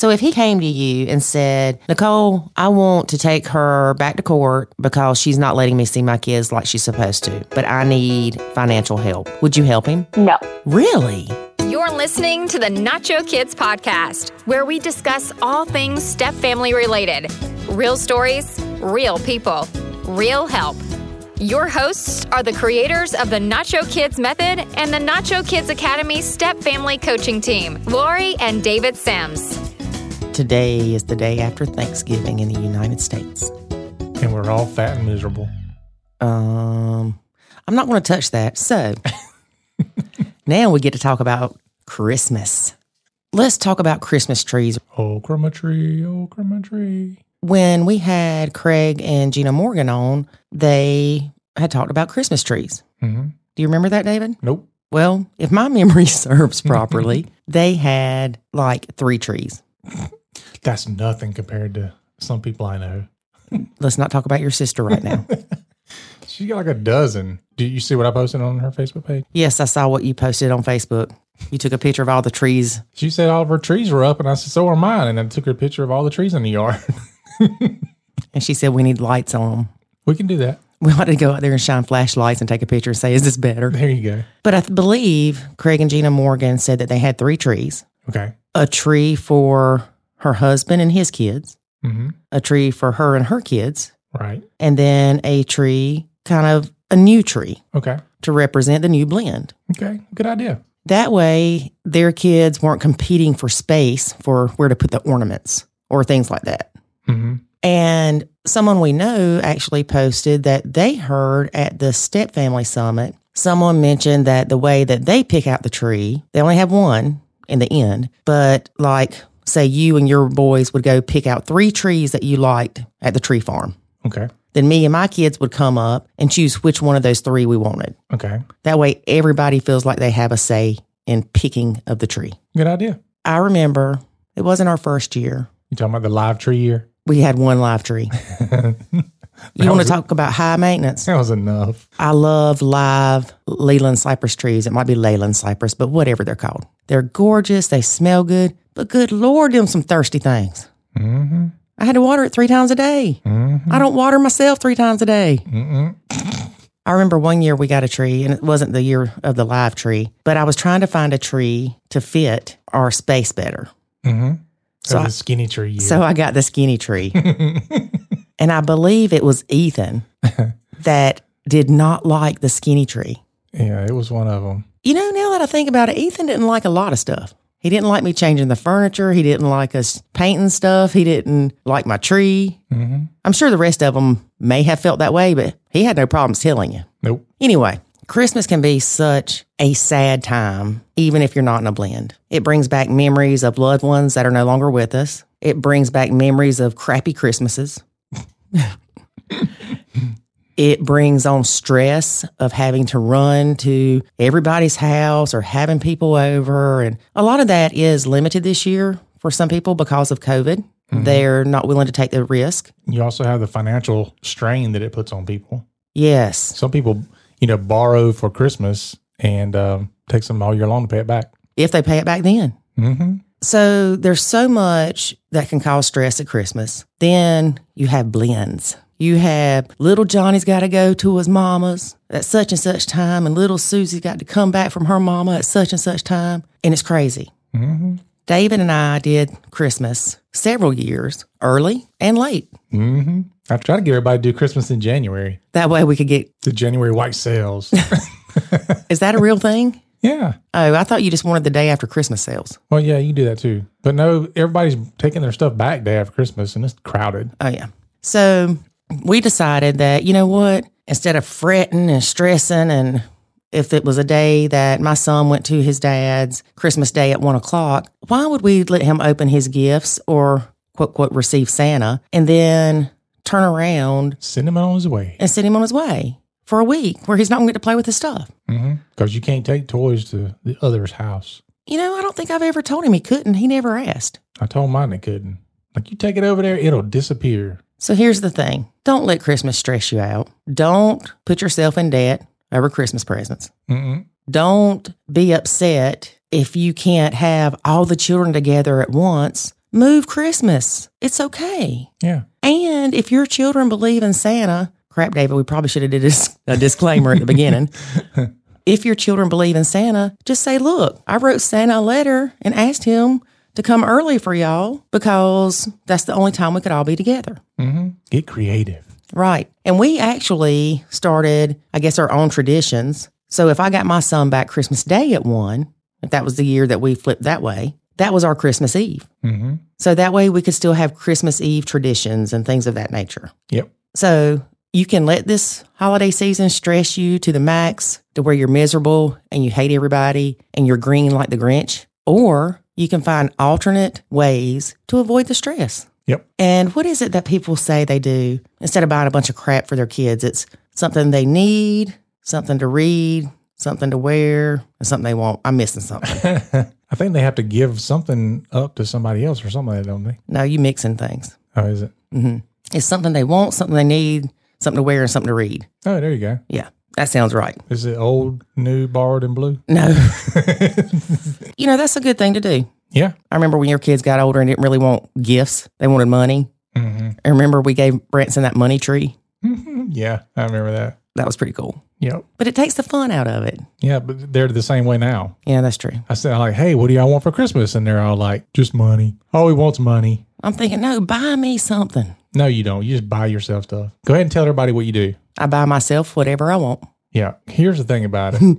So if he came to you and said, Nicole, I want to take her back to court because she's not letting me see my kids like she's supposed to, but I need financial help, would you help him? No. Really? You're listening to the Nacho Kids podcast, where we discuss all things step family related real stories, real people, real help. Your hosts are the creators of the Nacho Kids Method and the Nacho Kids Academy Step Family Coaching Team, Lori and David Sims. Today is the day after Thanksgiving in the United States. and we're all fat and miserable. Um, I'm not going to touch that. So now we get to talk about Christmas. Let's talk about Christmas trees. Oh, chroma tree, oh, chroma tree. When we had Craig and Gina Morgan on, they had talked about Christmas trees. hmm Do you remember that, David? Nope. Well, if my memory serves properly, they had like three trees. That's nothing compared to some people I know. Let's not talk about your sister right now. She got like a dozen. Do you see what I posted on her Facebook page? yes, I saw what you posted on Facebook. You took a picture of all the trees. She said all of her trees were up, and I said, so are mine. And I took her a picture of all the trees in the yard. And she said we need lights on them. we can do that. We ought to go out there and shine flashlights and take a picture and say, is this better? There you go. But I believe Craig and Gina Morgan said that they had three trees Okay. a tree for her husband and his kids, hmm a tree for her and her kids, Right. and then a tree, kind of a new tree Okay. to represent the new blend. Okay. Good idea. That way, their kids weren't competing for space for where to put the ornaments or things like that. hmm And someone we know actually posted that they heard at the Step Family Summit, someone mentioned that the way that they pick out the tree, they only have one in the end, but like, say you and your boys would go pick out three trees that you liked at the tree farm. Okay. Then me and my kids would come up and choose which one of those three we wanted. Okay. That way, everybody feels like they have a say in picking of the tree. Good idea. I remember it wasn't our first year. You talking about the live tree year? We had one live tree. You want to talk about high maintenance? That was enough. I love live Leland cypress trees. It might be Leyland cypress, but whatever they're called. They're gorgeous. They smell good, but good Lord, them some thirsty things. Mm-hmm. I had to water it three times a day. Mm-hmm. I don't water myself three times a day. Mm-mm. I remember one year we got a tree, and it wasn't the year of the live tree, but I was trying to find a tree to fit our space better. Mm-hmm. So So the skinny tree year. So I got the skinny tree. and I believe it was Ethan that did not like the skinny tree. yeah, it was one of them. You know, now that I think about it, Ethan didn't like a lot of stuff. He didn't like me changing the furniture. He didn't like us painting stuff. He didn't like my tree. Mm-hmm. I'm sure the rest of them may have felt that way, but he had no problems telling you. Nope. Anyway, Christmas can be such a sad time, even if you're not in a blend. It brings back memories of loved ones that are no longer with us. It brings back memories of crappy Christmases. it brings on stress of having to run to everybody's house or having people over. And a lot of that is limited this year for some people because of COVID. They're not willing to take the risk. You also have the financial strain that it puts on people. Yes. Some people, you know, borrow for Christmas and um, takes them all year long to pay it back. If they pay it back then. Mm-hmm. So there's so much that can cause stress at Christmas. Then you have blends. You have little Johnny's got to go to his mama's at such and such time, and little Susie's got to come back from her mama at such and such time. And it's crazy. Mm-hmm. David and I did Christmas several years, early and late. Mm-hmm. I try to get everybody to do Christmas in January. That way we could get. The January white sales. Is that a real thing? yeah. Oh, I thought you just wanted the day after Christmas sales. Well, yeah, you do that too. But no, everybody's taking their stuff back day after Christmas and it's crowded. Oh, yeah. So we decided that, you know what? Instead of fretting and stressing, and if it was a day that my son went to his dad's Christmas day at one o'clock, why would we let him open his gifts or quote, quote, receive Santa and then turn around Send him on his way. and send him on his way for a week where he's not going to get to play with his stuff? Mm-hmm. Because you can't take toys to the other's house. You know, I don't think I've ever told him he couldn't. He never asked. I told mine he couldn't. Like, you take it over there, it'll disappear. So here's the thing don't let Christmas stress you out. Don't put yourself in debt over Christmas presents. Mm-mm. Don't be upset if you can't have all the children together at once move Christmas. It's okay. Yeah. And if your children believe in Santa, crap, David, we probably should have did a disclaimer at the beginning. if your children believe in Santa, just say, look, I wrote Santa a letter and asked him to come early for y'all because that's the only time we could all be together. Get creative. Right. And we actually started, I guess, our own traditions. So if I got my son back Christmas Day at one, if that was the year that we flipped that way, that was our Christmas Eve. Mm-hmm. So that way we could still have Christmas Eve traditions and things of that nature. Yep. So you can let this holiday season stress you to the max to where you're miserable and you hate everybody and you're green like the Grinch, or you can find alternate ways to avoid the stress. Yep. And what is it that people say they do instead of buying a bunch of crap for their kids? It's something they need, something to read, something to wear, and something they want. I'm missing something. I think they have to give something up to somebody else or something like that, don't they? no, you mixing things. Oh, is it? Mm-hmm. It's something they want, something they need, something to wear, and something to read. Oh, there you go. Yeah, that sounds right. Is it old, new, borrowed, and blue? No. you know, that's a good thing to do. Yeah. I remember when your kids got older and didn't really want gifts, they wanted money. Mm-hmm. I remember we gave Branson that money tree. Yeah, I remember that. That was pretty cool. Yep. But it takes the fun out of it. Yeah, but they're the same way now. Yeah, that's true. I said, like, hey, what do y'all want for Christmas? And they're all like, just money. All he wants money. I'm thinking, no, buy me something. No, you don't. You just buy yourself stuff. Go ahead and tell everybody what you do. I buy myself whatever I want. Yeah. Here's the thing about it.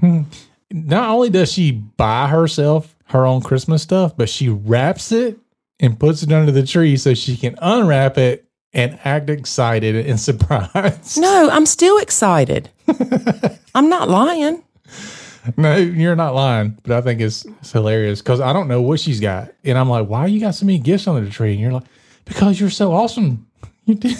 Not only does she buy herself her own Christmas stuff, but she wraps it and puts it under the tree so she can unwrap it and act excited and surprised. No, I'm still excited. I'm not lying. No, you're not lying, but I think it's, it's hilarious because I don't know what she's got. And I'm like, why you got so many gifts under the tree? And you're like, because you're so awesome. You did.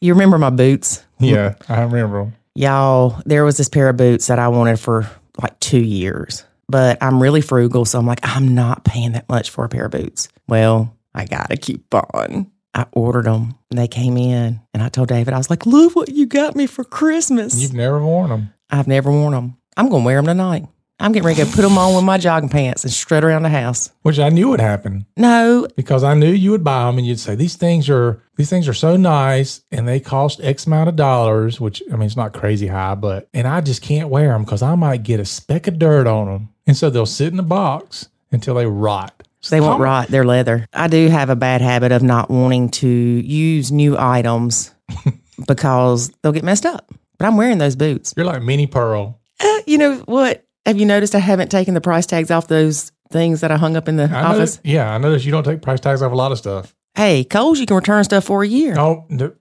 You remember my boots? yeah, I remember. Y'all, there was this pair of boots that I wanted for like two years, but I'm really frugal. So I'm like, I'm not paying that much for a pair of boots. Well, I got a coupon. I ordered them and they came in. And I told David, I was like, look what you got me for Christmas. You've never worn them. I've never worn them. I'm going to wear them tonight. I'm getting ready to put them on with my jogging pants and strut around the house. which I knew would happen No, because I knew you would buy them and you'd say these things are these things are so nice and they cost X amount of dollars, which I mean it's not crazy high, but and I just can't wear them because I might get a speck of dirt on them, and so they'll sit in the box until they rot. So They won't rot. They're leather. I do have a bad habit of not wanting to use new items because they'll get messed up. But I'm wearing those boots. You're like Minnie Pearl. Uh, you know what? Have you noticed I haven't taken the price tags off those things that I hung up in the I office? noticed, yeah, I noticed you don't take price tags off a lot of stuff. Hey, Kohl's, you can return stuff for a year. Oh, no,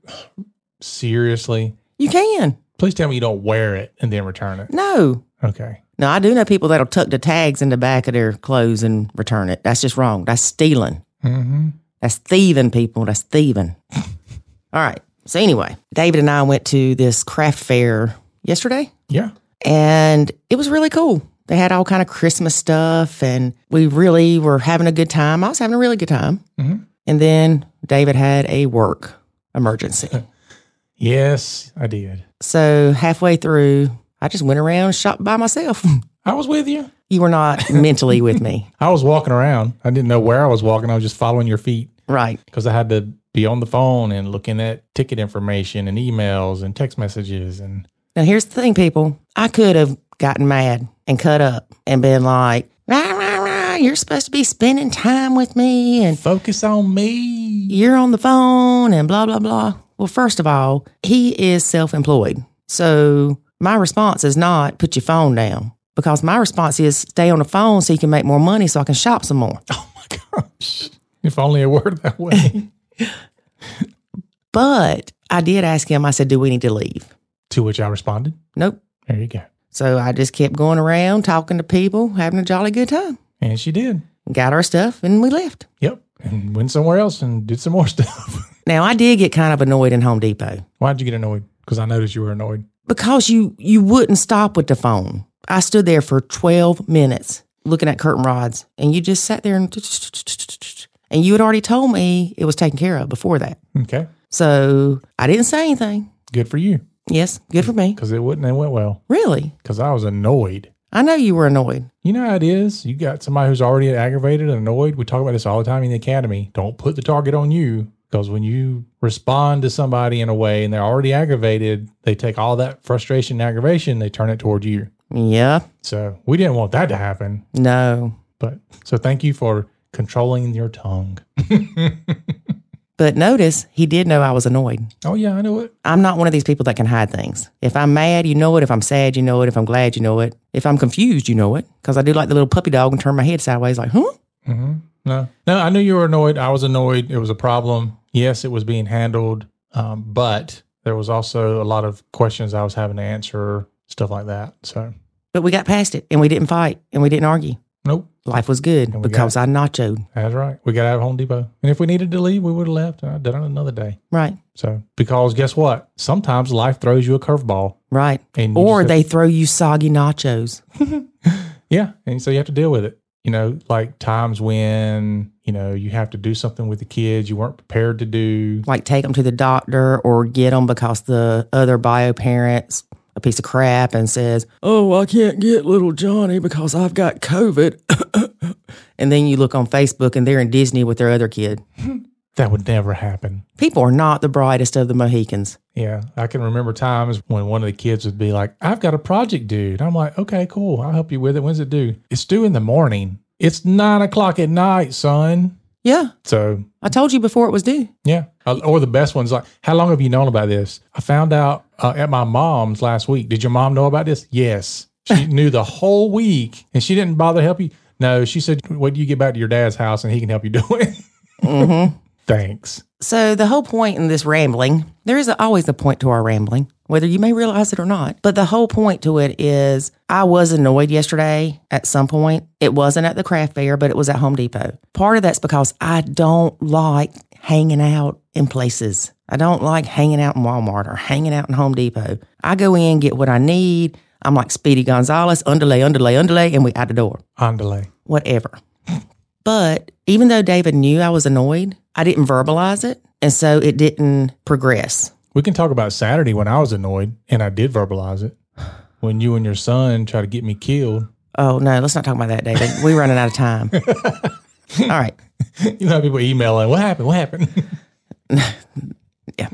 seriously? You can. Please tell me you don't wear it and then return it. No. Okay. No, I do know people that'll tuck the tags in the back of their clothes and return it. That's just wrong. That's stealing. Mm-hmm. That's thieving, people. That's thieving. All right. So anyway, David and I went to this craft fair yesterday, Yeah. And it was really cool. They had all kind of Christmas stuff, and we really were having a good time. I was having a really good time. Mhm. And then David had a work emergency. Yes, I did. so halfway through, I just went around and shopped by myself. I was with you. you were not mentally with me, I was walking around. I didn't know where I was walking. I was just following your feet right? because I had to be on the phone and looking at ticket information and emails and text messages. And Now, here's the thing, people. I could have gotten mad and cut up and been like, rah, rah, rah, you're supposed to be spending time with me and focus on me. you're on the phone and blah, blah, blah. Well, first of all, he is self employed. So my response is not put your phone down because my response is stay on the phone so you can make more money so I can shop some more. Oh my gosh. If only it worked that way. But I did ask him, I said, do we need to leave? To which I responded, Nope. there you go. So I just kept going around talking to people, having a jolly good time. And she did. Got our stuff and we left. Yep. And went somewhere else and did some more stuff. Now I did get kind of annoyed in Home Depot Why'd you get annoyed? Because I noticed you were annoyed. because you you wouldn't stop with the phone. I stood there for 12 minutes looking at curtain rods and you just sat there and and you had already told me it was taken care of before that. Okay. So I didn't say anything. Good for you. Yes, good for me. Because it wouldn't have went well. Really? Because I was annoyed. I know you were annoyed. You know how it is. You got somebody who's already aggravated and annoyed. We talk about this all the time in the academy. Don't put the target on you because when you respond to somebody in a way and they're already aggravated, they take all that frustration and aggravation, they turn it toward you. Yeah. So we didn't want that to happen. No. But so thank you for controlling your tongue. But notice he did know I was annoyed. Oh, yeah, I know it. I'm not one of these people that can hide things. If I'm mad, you know it. If I'm sad, you know it. If I'm glad, you know it. If I'm confused, you know it. Because I do like the little puppy dog and turn my head sideways, like, huh? Mm-hmm. No, no, I knew you were annoyed. I was annoyed. It was a problem. Yes, it was being handled, um, but there was also a lot of questions I was having to answer, stuff like that. So, But we got past it and we didn't fight and we didn't argue. Nope, Life was good because I nachoed. that's right. We got out of Home Depot, and if we needed to leave, we would have left. and I did it another day. Right. So, because guess what? Sometimes life throws you a curveball, Right. and Or just have- they throw you soggy nachos. Yeah. And so you have to deal with it. You know, like times when, you know, you have to do something with the kids you weren't prepared to do. like take them to the doctor or get them because the other bio parents a piece of crap and says, "Oh, I can't get little Johnny because I've got COVID." and then you look on Facebook and they're in Disney with their other kid. That would never happen. People are not the brightest of the Mohicans. Yeah. I can remember times when one of the kids would be like, I've got a project due. And I'm like, okay, cool. I'll help you with it. When's it due? It's due in the morning. It's nine o'clock at night, son. Yeah, So, I told you before it was due. yeah. Uh, Or the best one's like, how long have you known about this? I found out uh, at my mom's last week. Did your mom know about this? Yes. She knew the whole week and she didn't bother to help you. No, she said, wait you get back to your dad's house and he can help you do it. Mm-hmm. Thanks. So the whole point in this rambling, there is always a point to our rambling, whether you may realize it or not. But the whole point to it is I was annoyed yesterday at some point. It wasn't at the craft fair, but it was at Home Depot. Part of that's because I don't like hanging out in places. I don't like hanging out in Walmart or hanging out in Home Depot. I go in, get what I need. I'm like Speedy Gonzalez, underlay, underlay, underlay, and we out the door Underlay. whatever. But even though David knew I was annoyed, I didn't verbalize it. And so it didn't progress. We can talk about Saturday when I was annoyed and I did verbalize it. When you and your son tried to get me killed. Oh, no, let's not talk about that, David. We're running out of time. All right. You know how people emailing, what happened? What happened? Yeah.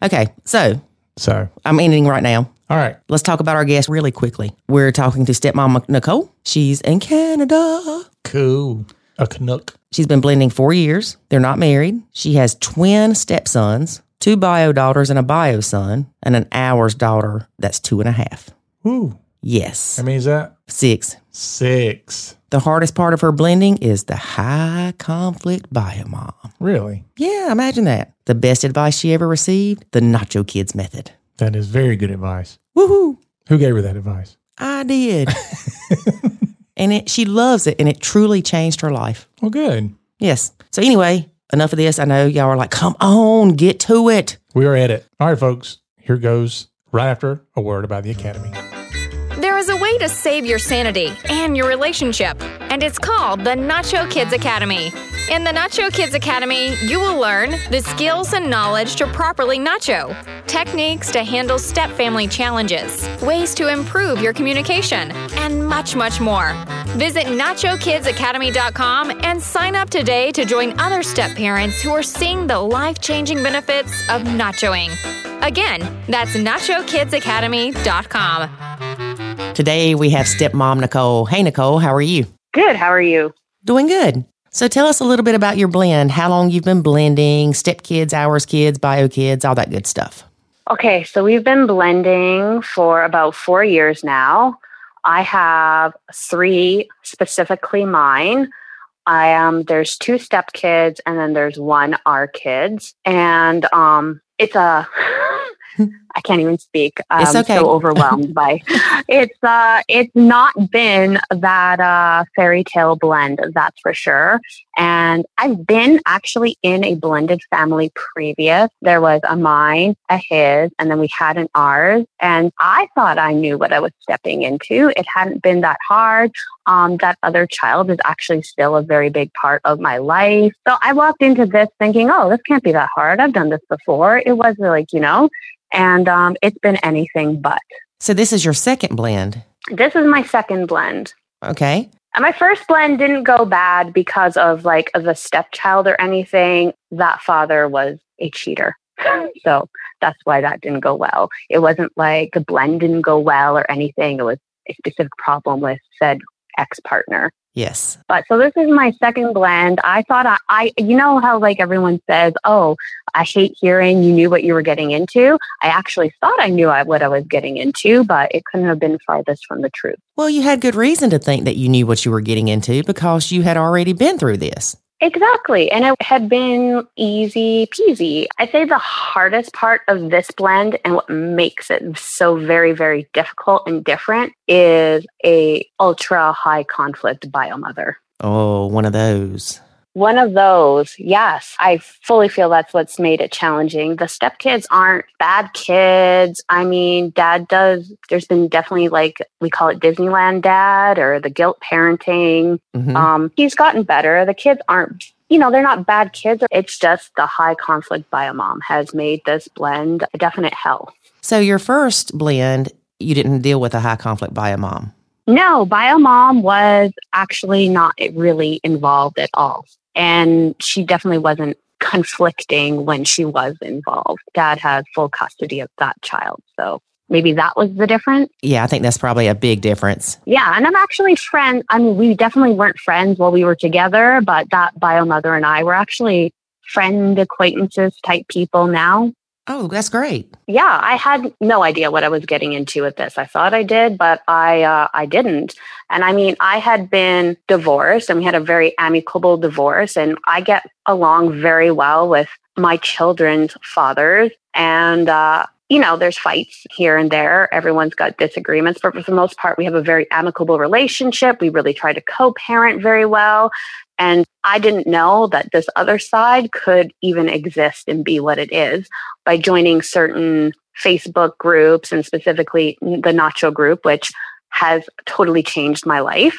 Okay. So so, I'm ending right now. all right. Let's talk about our guest really quickly. We're talking to stepmom Nicole. She's in Canada. Cool. A Canuck. She's been blending four years. They're not married. She has twin stepsons, two bio daughters and a bio son, and an ours daughter that's two and a half. Ooh. Yes. How many is that? Six. Six. The hardest part of her blending is the high conflict biomom. Really? Yeah, imagine that. The best advice she ever received the Nacho Kids method. That is very good advice. Woohoo! Who gave her that advice? I did. and it, she loves it, and it truly changed her life. Well, good. Yes. So, anyway, enough of this. I know y'all are like, come on, get to it. We are at it. All right, folks. Here goes right after a word about the Academy. There is a way to save your sanity and your relationship, and it's called the Nacho Kids Academy. In the Nacho Kids Academy, you will learn the skills and knowledge to properly nacho, techniques to handle step family challenges, ways to improve your communication, and much, much more. Visit NachoKidsAcademy.com and sign up today to join other step parents who are seeing the life changing benefits of nachoing. Again, that's NachoKidsAcademy.com. Today, we have stepmom Nicole. Hey, Nicole, how are you? Good. How are you? Doing good. So, tell us a little bit about your blend, how long you've been blending, step kids, ours kids, bio kids, all that good stuff. Okay, so we've been blending for about four years now. I have three specifically mine. I am there's two step kids and then there's one our kids. And um it's a I can't even speak. I'm It's okay. so overwhelmed by it's uh it's not been that uh fairy tale blend, that's for sure. And I've been actually in a blended family previous. There was a mine, a his, and then we had an ours. And I thought I knew what I was stepping into. It hadn't been that hard. Um, that other child is actually still a very big part of my life. So I walked into this thinking, oh, this can't be that hard. I've done this before. It was like, you know, and um, it's been anything but. So, this is your second blend. This is my second blend. Okay. And my first blend didn't go bad because of like the stepchild or anything. That father was a cheater. So that's why that didn't go well. It wasn't like the blend didn't go well or anything. It was a specific problem with said ex partner. Yes. But so this is my second blend. I thought I, I, you know how like everyone says, oh, I hate hearing you knew what you were getting into. I actually thought I knew what I was getting into, but it couldn't have been farthest from the truth. Well, you had good reason to think that you knew what you were getting into because you had already been through this. Exactly. And it had been easy peasy. I say the hardest part of this blend and what makes it so very, very difficult and different is a ultra high conflict biomother. Oh, one of those. One of those, yes. I fully feel that's what's made it challenging. The stepkids aren't bad kids. I mean, dad does, there's been definitely like, we call it Disneyland dad or the guilt parenting. Mhm. Um, he's gotten better. The kids aren't, you know, they're not bad kids. It's just the high conflict biomom has made this blend a definite hell. So, your first blend, you didn't deal with a high conflict biomom. No, biomom was actually not really involved at all. And she definitely wasn't conflicting when she was involved. Dad had full custody of that child. So maybe that was the difference. Yeah, I think that's probably a big difference. Yeah. And I'm actually friends. I mean, we definitely weren't friends while we were together, but that bio mother and I were actually friend acquaintances type people now. Oh, that's great. Yeah, I had no idea what I was getting into with this. I thought I did, but I uh, I didn't. And I mean, I had been divorced, and we had a very amicable divorce, and I get along very well with my children's fathers. And uh, you know, there's fights here and there. Everyone's got disagreements, but for the most part, we have a very amicable relationship. We really try to co-parent very well. And I didn't know that this other side could even exist and be what it is by joining certain Facebook groups and specifically the Nacho group, which has totally changed my life.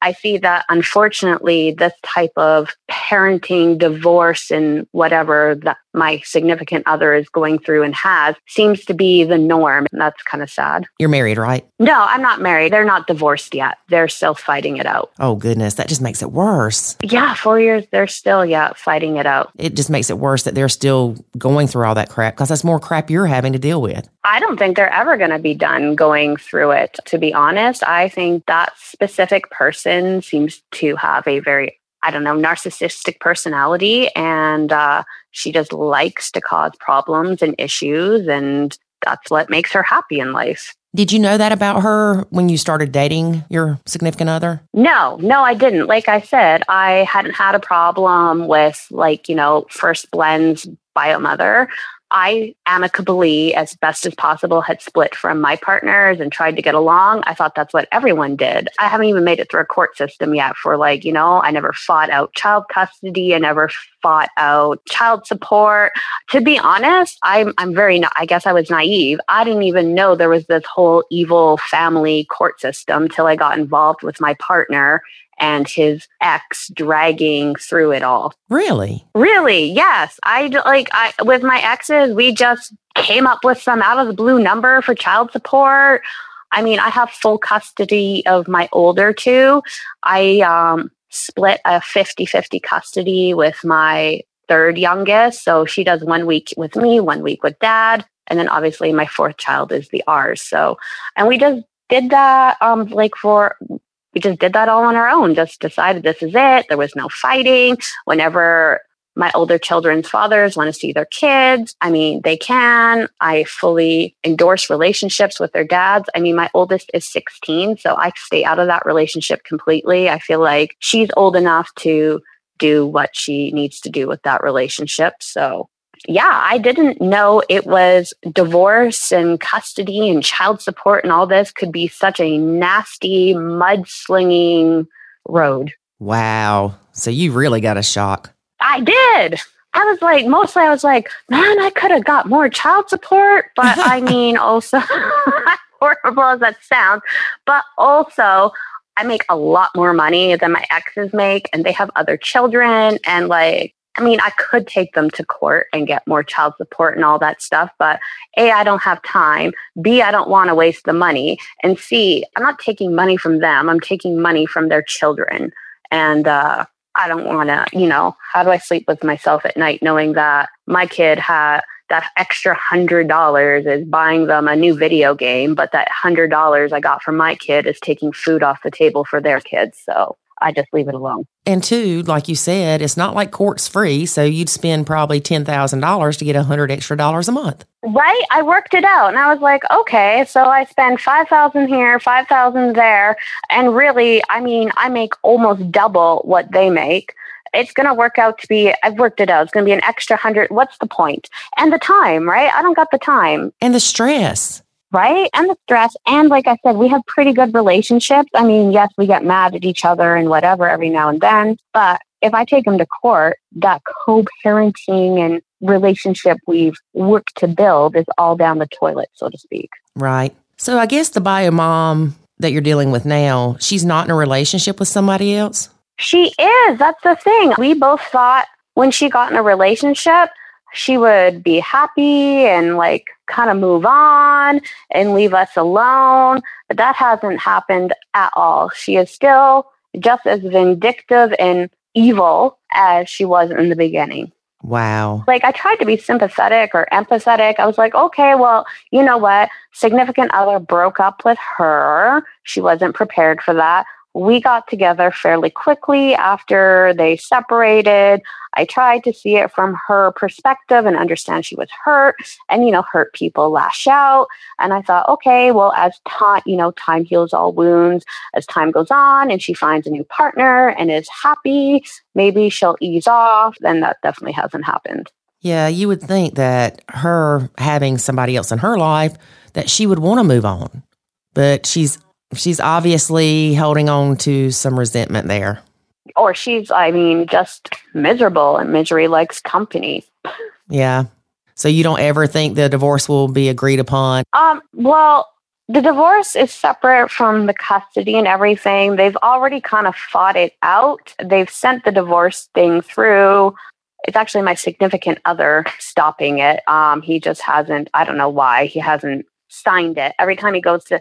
I see that unfortunately, this type of parenting, divorce, and whatever that my significant other is going through and has seems to be the norm. And that's kind of sad. You're married, right? No, I'm not married. They're not divorced yet. They're still fighting it out. Oh, goodness. That just makes it worse. Yeah, four years, they're still, yeah, fighting it out. It just makes it worse that they're still going through all that crap because that's more crap you're having to deal with. I don't think they're ever going to be done going through it. To be honest, I think that specific person seems to have a very, I don't know, narcissistic personality. And uh, she just likes to cause problems and issues. And that's what makes her happy in life. Did you know that about her when you started dating your significant other? No, no, I didn't. Like I said, I hadn't had a problem with, like, you know, first blends bio mother. I amicably, as best as possible, had split from my partners and tried to get along. I thought that's what everyone did. I haven't even made it through a court system yet for like, you know, I never fought out child custody. I never fought out child support. To be honest, I'm, I'm very, I guess I was naive. I didn't even know there was this whole evil family court system till I got involved with my partner and his ex dragging through it all. Really? Really? Yes. I like I with my exes, we just came up with some out of the blue number for child support. I mean, I have full custody of my older two. I um split a 50-50 custody with my third youngest. So she does one week with me, one week with dad. And then obviously my fourth child is the ours. So and we just did that um like for we just did that all on our own, just decided this is it. There was no fighting. Whenever my older children's fathers want to see their kids, I mean, they can. I fully endorse relationships with their dads. I mean, my oldest is 16, so I stay out of that relationship completely. I feel like she's old enough to do what she needs to do with that relationship. So yeah, I didn't know it was divorce and custody and child support and all this could be such a nasty, mudslinging road. Wow. So you really got a shock. I did. I was like, mostly I was like, man, I could have got more child support. But I mean, also, horrible as that sounds, but also, I make a lot more money than my exes make, and they have other children. And like, I mean, I could take them to court and get more child support and all that stuff, but A, I don't have time. B, I don't want to waste the money. And C, I'm not taking money from them. I'm taking money from their children. And uh, I don't want to, you know, how do I sleep with myself at night knowing that my kid had that extra hundred dollars is buying them a new video game, but that hundred dollars I got from my kid is taking food off the table for their kids. So I just leave it alone. And two, like you said, it's not like court's free, so you'd spend probably ten thousand dollars to get a hundred extra dollars a month. Right? I worked it out, and I was like, okay, so I spend five thousand here, five thousand there, and really, I mean, I make almost double what they make. It's going to work out to be. I've worked it out. It's going to be an extra hundred. What's the point? And the time, right? I don't got the time and the stress right? And the stress. And like I said, we have pretty good relationships. I mean, yes, we get mad at each other and whatever every now and then. But if I take him to court, that co parenting and relationship we've worked to build is all down the toilet, so to speak. Right. So I guess the bio mom that you're dealing with now, she's not in a relationship with somebody else? She is. That's the thing. We both thought when she got in a relationship, she would be happy and like kind of move on and leave us alone. But that hasn't happened at all. She is still just as vindictive and evil as she was in the beginning. Wow. Like I tried to be sympathetic or empathetic. I was like, okay, well, you know what? Significant other broke up with her. She wasn't prepared for that we got together fairly quickly after they separated. I tried to see it from her perspective and understand she was hurt and, you know, hurt people lash out. And I thought, okay, well, as time, you know, time heals all wounds, as time goes on and she finds a new partner and is happy, maybe she'll ease off. Then that definitely hasn't happened. Yeah, you would think that her having somebody else in her life, that she would want to move on. But she's she's obviously holding on to some resentment there. Or she's, I mean, just miserable and misery likes company. Yeah. So you don't ever think the divorce will be agreed upon? Um, well, the divorce is separate from the custody and everything. They've already kind of fought it out. They've sent the divorce thing through. It's actually my significant other stopping it. Um, he just hasn't, I don't know why, he hasn't signed it. Every time he goes to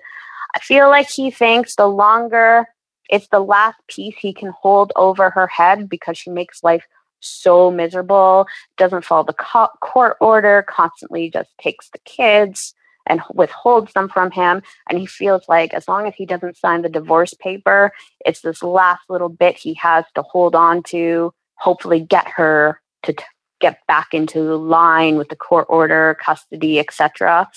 I feel like he thinks the longer it's the last piece he can hold over her head because she makes life so miserable, doesn't follow the co- court order, constantly just takes the kids and withholds them from him. And he feels like as long as he doesn't sign the divorce paper, it's this last little bit he has to hold on to, hopefully get her to t- get back into line with the court order, custody, etc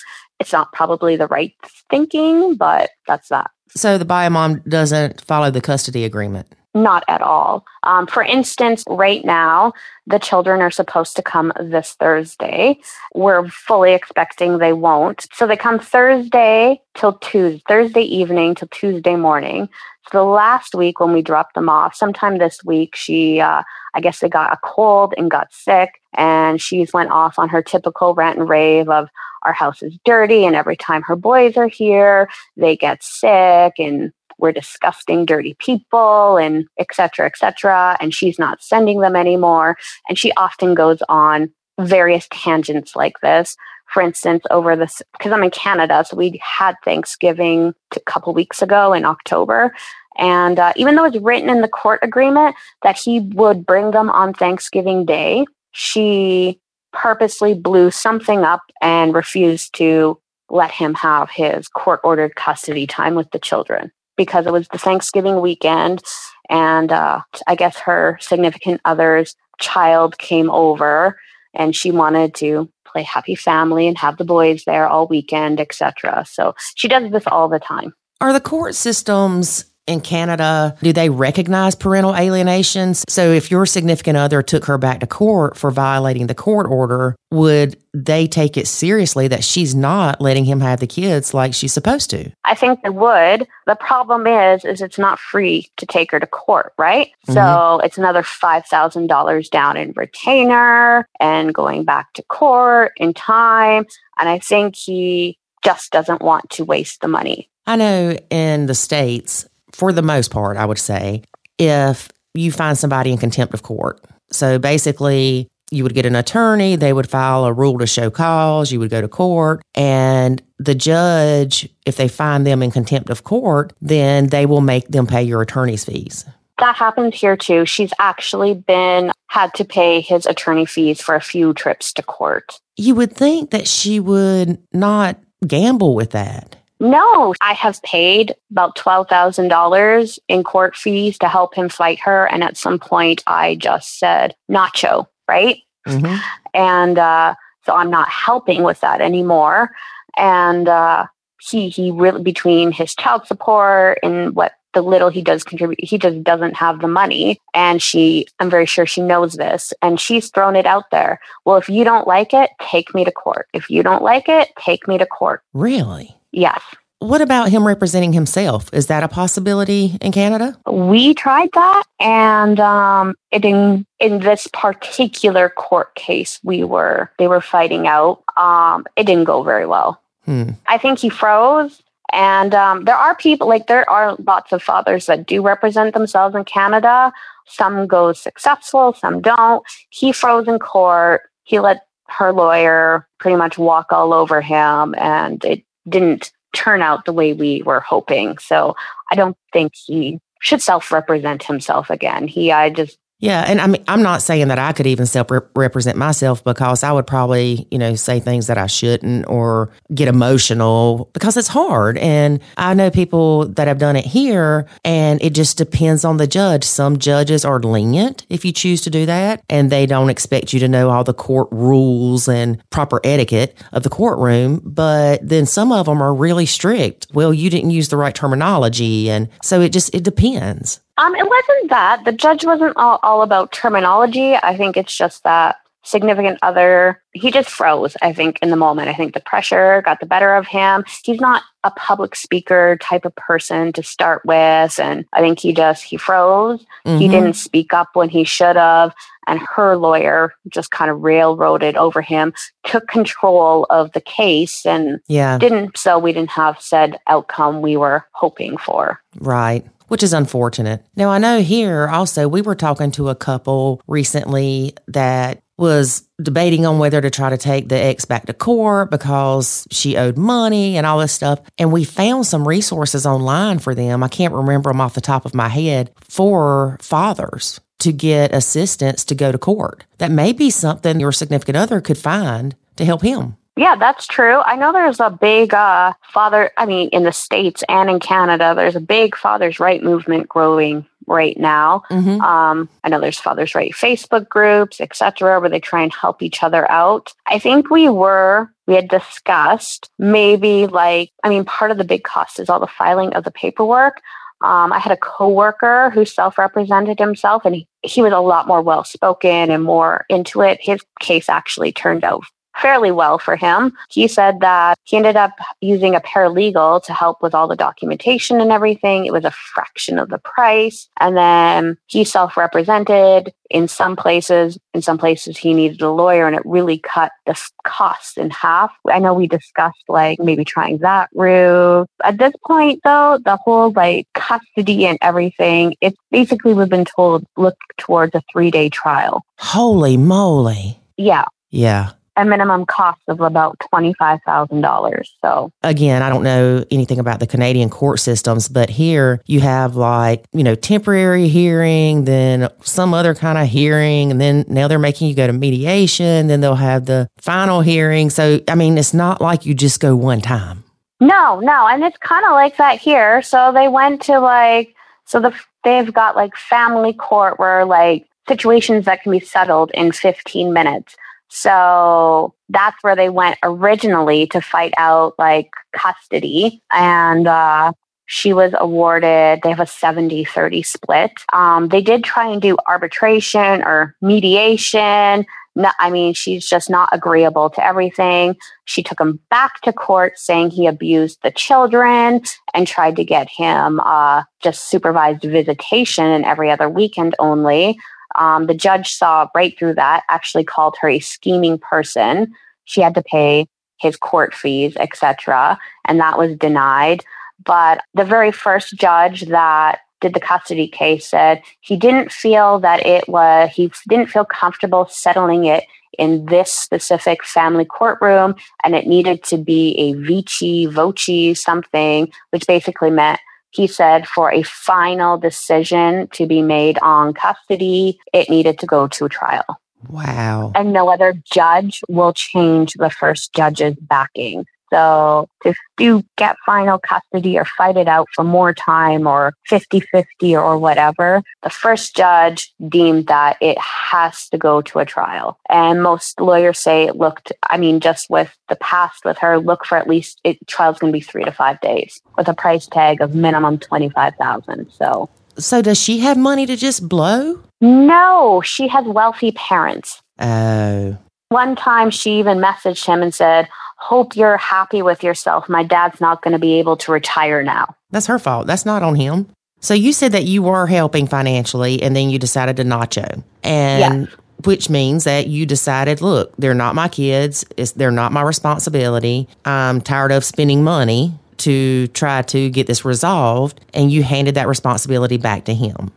it's not probably the right thinking, but that's that. So the bio mom doesn't follow the custody agreement? Not at all. Um, for instance, right now, the children are supposed to come this Thursday. We're fully expecting they won't. So they come Thursday till Tuesday, Thursday evening till Tuesday morning. So the last week when we dropped them off, sometime this week, she, uh, I guess they got a cold and got sick, and she's went off on her typical rant and rave of, our house is dirty and every time her boys are here they get sick and we're disgusting dirty people and etc etc and she's not sending them anymore. And she often goes on various tangents like this. For instance over this because i'm in canada so we had thanksgiving a couple weeks ago in october. And uh, even though it's written in the court agreement that he would bring them on thanksgiving day she purposely blew something up and refused to let him have his court ordered custody time with the children because it was the Thanksgiving weekend. And uh, I guess her significant other's child came over and she wanted to play happy family and have the boys there all weekend, etc. So she does this all the time. Are the court systems in Canada, do they recognize parental alienations? So if your significant other took her back to court for violating the court order, would they take it seriously that she's not letting him have the kids like she's supposed to? I think they would. The problem is is it's not free to take her to court, right? Mm-hmm. So it's another $5,000 down in retainer and going back to court in time, and I think he just doesn't want to waste the money. I know in the States, for the most part, I would say, if you find somebody in contempt of court, So basically, you would get an attorney, they would file a rule to show cause, you would go to court, and the judge, if they find them in contempt of court, then they will make them pay your attorney's fees. That happens here too. She's actually been had to pay his attorney fees for a few trips to court. You would think that she would not gamble with that. No, I have paid about $12,000 in court fees to help him fight her. And at some point, I just said, Nacho, right? Mm-hmm. And uh, so I'm not helping with that anymore. And uh, he, he really, between his child support and what the little he does contribute, he just doesn't have the money. And she, I'm very sure she knows this, and she's thrown it out there. Well, if you don't like it, take me to court. If you don't like it, take me to court. Really? Yes. What about him representing himself? Is that a possibility in Canada? We tried that, and um, it in in this particular court case, we were they were fighting out. Um, it didn't go very well. Hmm. I think he froze. And um, there are people, like, there are lots of fathers that do represent themselves in Canada. Some go successful, some don't. He froze in court. He let her lawyer pretty much walk all over him, and it didn't turn out the way we were hoping. So I don't think he should self represent himself again. He, I just Yeah, and I mean, I'm not saying that I could even self represent myself because I would probably, you know, say things that I shouldn't or get emotional because it's hard. And I know people that have done it here, and it just depends on the judge. Some judges are lenient if you choose to do that, and they don't expect you to know all the court rules and proper etiquette of the courtroom. But then some of them are really strict. Well, you didn't use the right terminology, and so it just it depends. Um, it wasn't that. The judge wasn't all, all about terminology. I think it's just that significant other, he just froze, I think, in the moment. I think the pressure got the better of him. He's not a public speaker type of person to start with. And I think he just, he froze. He Mhm. didn't speak up when he should have. And her lawyer just kind of railroaded over him, took control of the case and Yeah. didn't, so we didn't have said outcome we were hoping for. Right. Which is unfortunate. Now, I know here also we were talking to a couple recently that was debating on whether to try to take the ex back to court because she owed money and all this stuff. And we found some resources online for them. I can't remember them off the top of my head for fathers to get assistance to go to court. That may be something your significant other could find to help him. Yeah, that's true. I know there's a big uh, father, I mean, in the States and in Canada, there's a big father's right movement growing right now. Mm-hmm. Um, I know there's father's right Facebook groups, etc., where they try and help each other out. I think we were, we had discussed maybe like, I mean, part of the big cost is all the filing of the paperwork. Um, I had a coworker who self-represented himself, and he, he was a lot more well-spoken and more into it. His case actually turned out fairly well for him. He said that he ended up using a paralegal to help with all the documentation and everything. It was a fraction of the price. And then he self represented in some places. In some places, he needed a lawyer, and it really cut the costs in half. I know we discussed like maybe trying that route. At this point, though, the whole like custody and everything, it's basically we've been told look towards a three day trial. Holy moly. Yeah. Yeah. A minimum cost of about $25,000. So, again, I don't know anything about the Canadian court systems, but here you have like, you know, temporary hearing, then some other kind of hearing, and then now they're making you go to mediation, then they'll have the final hearing. So, I mean, it's not like you just go one time. no, no. And it's kind of like that here. So, they went to like, so the, they've got like family court where like situations that can be settled in 15 minutes. So that's where they went originally to fight out like custody. And uh, she was awarded, they have a 70 30 split. Um, they did try and do arbitration or mediation. No, I mean, she's just not agreeable to everything. She took him back to court saying he abused the children and tried to get him uh, just supervised visitation and every other weekend only. Um, the judge saw right through that, actually called her a scheming person. She had to pay his court fees, etc., and that was denied. But the very first judge that did the custody case said he didn't feel that it was he didn't feel comfortable settling it in this specific family courtroom and it needed to be a viva voce something which basically meant he said for a final decision to be made on custody it needed to go to trial Wow. and no other judge will change the first judge's backing. So if you get final custody or fight it out for more time or 50 50 or whatever, the first judge deemed that it has to go to a trial. And most lawyers say it looked, I mean, just with the past with her, look for at least, it, trial's going to be three to five days with a price tag of minimum 25000 So So does she have money to just blow? no, she has wealthy parents. Oh. One time she even messaged him and said, Hope you're happy with yourself. My dad's not going to be able to retire now. That's her fault. That's not on him. So you said that you were helping financially and then you decided to nacho. And which means that you decided, look, they're not my kids. It's, they're not my responsibility. I'm tired of spending money to try to get this resolved. And you handed that responsibility back to him.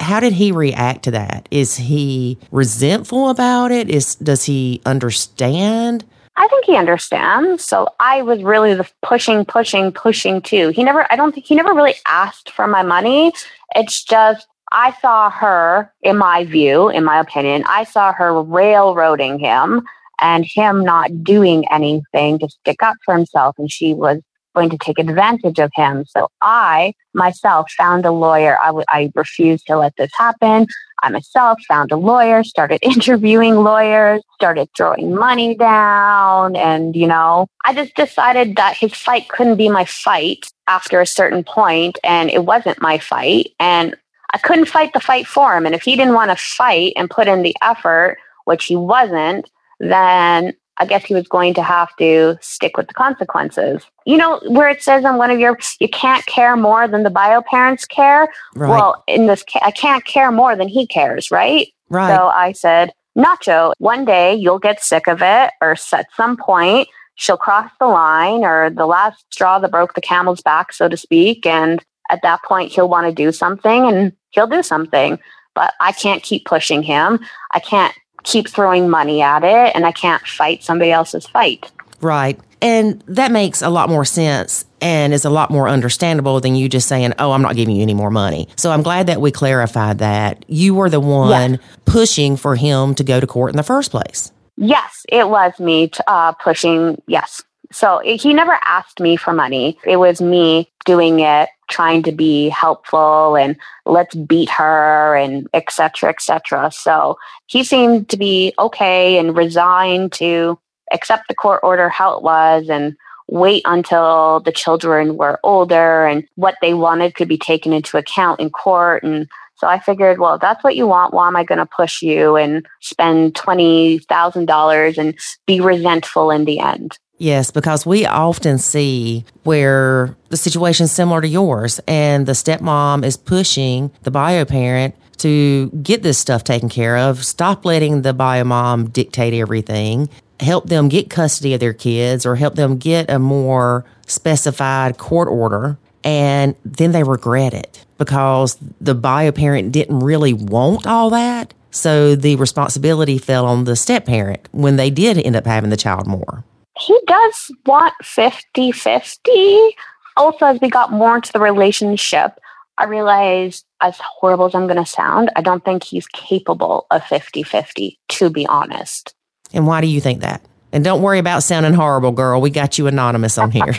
How did he react to that? Is he resentful about it? Is does he understand? I think he understands. So I was really the pushing, pushing, pushing too. He never, I don't think he never really asked for my money. It's just, I saw her, in my view, in my opinion, I saw her railroading him and him not doing anything to stick up for himself. And she was going to take advantage of him. So I myself found a lawyer. I, w- I refused to let this happen. I myself found a lawyer, started interviewing lawyers, started throwing money down. And, you know, I just decided that his fight couldn't be my fight after a certain point, and it wasn't my fight. And I couldn't fight the fight for him. And if he didn't want to fight and put in the effort, which he wasn't, then I guess he was going to have to stick with the consequences. You know, where it says on one of your, you can't care more than the bio parents care. Right. Well, in this, I can't care more than he cares, right? right. So I said, Nacho, one day you'll get sick of it, or at some point she'll cross the line, or the last straw that broke the camel's back, so to speak. And at that point, he'll want to do something and he'll do something. But I can't keep pushing him. I can't keep throwing money at it, and I can't fight somebody else's fight. Right. And that makes a lot more sense and is a lot more understandable than you just saying, oh, I'm not giving you any more money. So I'm glad that we clarified that. You were the one pushing for him to go to court in the first place. Yes, it was me uh, pushing. Yes. So he never asked me for money. It was me doing it, trying to be helpful and let's beat her and et cetera, et cetera. So he seemed to be okay and resigned to accept the court order how it was and wait until the children were older and what they wanted could be taken into account in court. And so I figured, well, if that's what you want, why am I going to push you and spend $20,000 and be resentful in the end? Yes, because we often see where the situation's similar to yours and the stepmom is pushing the bio parent to get this stuff taken care of. Stop letting the bio mom dictate everything. Help them get custody of their kids or help them get a more specified court order. And then they regret it because the bio parent didn't really want all that. So the responsibility fell on the step parent when they did end up having the child more. He does want 50 50. Also, as we got more into the relationship, I realized, as horrible as I'm going to sound, I don't think he's capable of 50 50, to be honest. And why do you think that? And don't worry about sounding horrible, girl. We got you anonymous on here.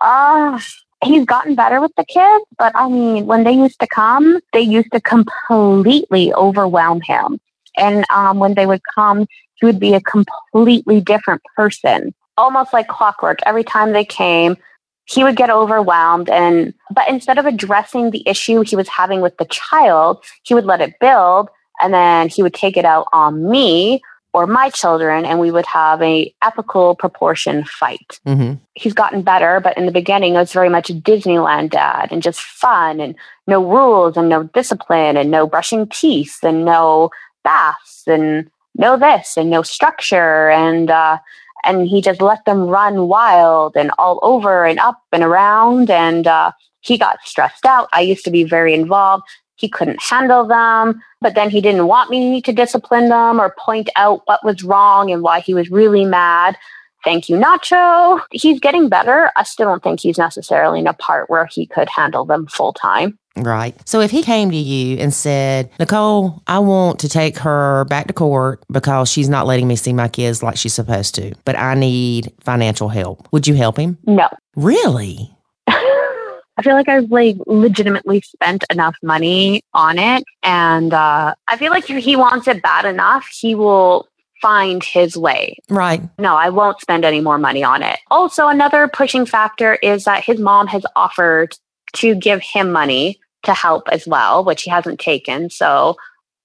uh, he's gotten better with the kids, but I mean, when they used to come, they used to completely overwhelm him. And um, when they would come, he would be a completely different person, almost like clockwork. Every time they came, he would get overwhelmed and but instead of addressing the issue he was having with the child he would let it build and then he would take it out on me or my children and we would have a epical proportion fight hmm he's gotten better, but in the beginning, it was very much a Disneyland dad and just fun and no rules and no discipline and no brushing teeth and no baths and no this and no structure. And, uh, and he just let them run wild and all over and up and around. And uh, he got stressed out. I used to be very involved. He couldn't handle them, but then he didn't want me to discipline them or point out what was wrong and why he was really mad. Thank you, Nacho. He's getting better. I still don't think he's necessarily in a part where he could handle them full time. Right. So if he came to you and said, Nicole, I want to take her back to court because she's not letting me see my kids like she's supposed to, but I need financial help, would you help him? No. Really? I feel like I've like legitimately spent enough money on it. And uh, I feel like if he wants it bad enough, he will find his way. Right. No, I won't spend any more money on it. Also, another pushing factor is that his mom has offered to give him money to help as well, which he hasn't taken. So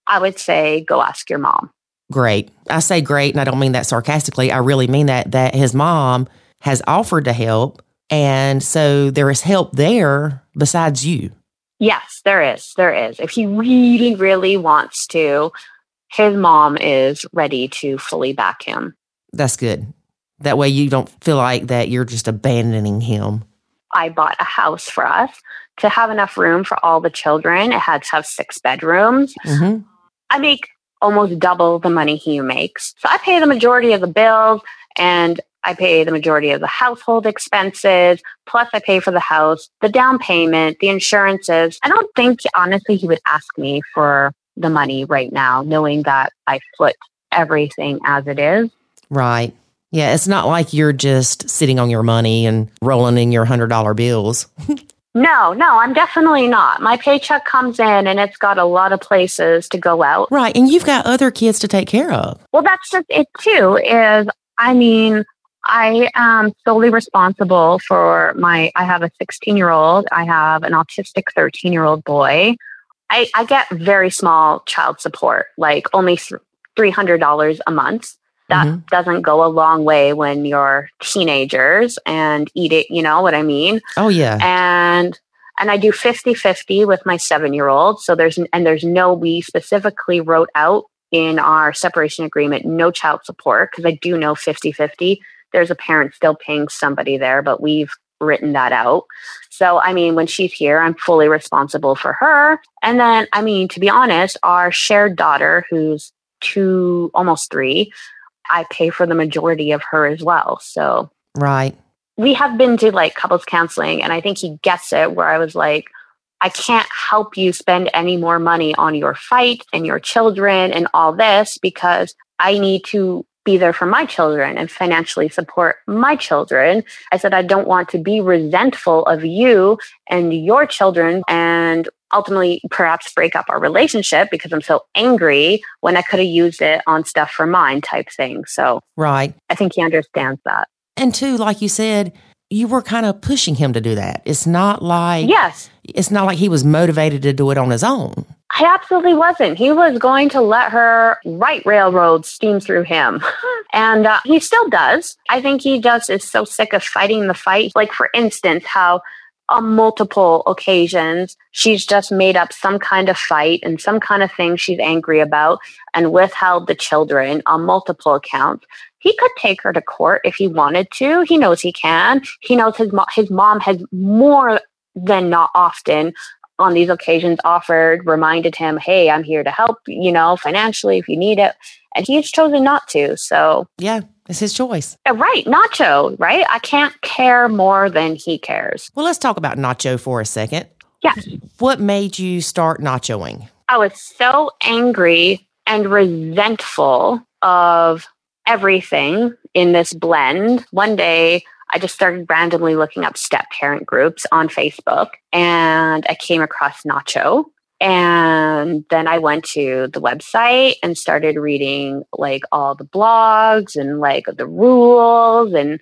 I would say go ask your mom. Great. I say great, and I don't mean that sarcastically. I really mean that, that his mom has offered to help. And so there is help there besides you. Yes, there is. There is. If he really, really wants to, his mom is ready to fully back him. That's good. That way you don't feel like that you're just abandoning him. I bought a house for us to have enough room for all the children. It had to have six bedrooms. hmm I make almost double the money he makes. So I pay the majority of the bills and I pay the majority of the household expenses. Plus, I pay for the house, the down payment, the insurances. I don't think, honestly, he would ask me for the money right now, knowing that I foot everything as it is. Right. Yeah. It's not like you're just sitting on your money and rolling in your $100 bills. No, no, I'm definitely not. My paycheck comes in and it's got a lot of places to go out. Right. And you've got other kids to take care of. Well, that's just it too. Is I mean, I am solely responsible for my. I have a 16 year old. I have an autistic 13 year old boy. I, I get very small child support, like only three hundred dollars a month. That Mhm. doesn't go a long way when you're teenagers and eat it. You know what I mean? Oh, yeah. and and I do 50-50 with my 7-year-old. So there's and there's no we specifically wrote out in our separation agreement no child support because I do know 50-50 there's a parent still paying somebody there but we've written that out. So I mean when she's here I'm fully responsible for her. And then I mean to be honest our shared daughter who's 2 almost 3 I pay for the majority of her as well. So Right. we have been to like couples counseling and i think he gets it where i was like i can't help you spend any more money on your fight and your children and all this because i need to be there for my children and financially support my children i said i don't want to be resentful of you and your children and ultimately perhaps break up our relationship because i'm so angry when i could have used it on stuff for mine type thing so Right. i think he understands that And two, like you said, you were kind of pushing him to do that. It's not like yes it's not like he was motivated to do it on his own. I absolutely wasn't. He was going to let her right railroad steam through him. and uh, he still does. I think he just is so sick of fighting the fight. Like, for instance, how on multiple occasions she's just made up some kind of fight and some kind of thing she's angry about and withheld the children on multiple accounts. He could take her to court if he wanted to. He knows he can. He knows his mo- his mom has more than not often on these occasions offered, reminded him, hey, I'm here to help, you know, financially if you need it. And he's chosen not to. So, Yeah, it's his choice. uh, right, Nacho, right? I can't care more than he cares. Well, let's talk about Nacho for a second. Yes. What made you start nachoing? I was so angry and resentful of everything in this blend. One day, I just started randomly looking up step parent groups on Facebook and I came across Nacho. And then I went to the website and started reading like all the blogs and like the rules and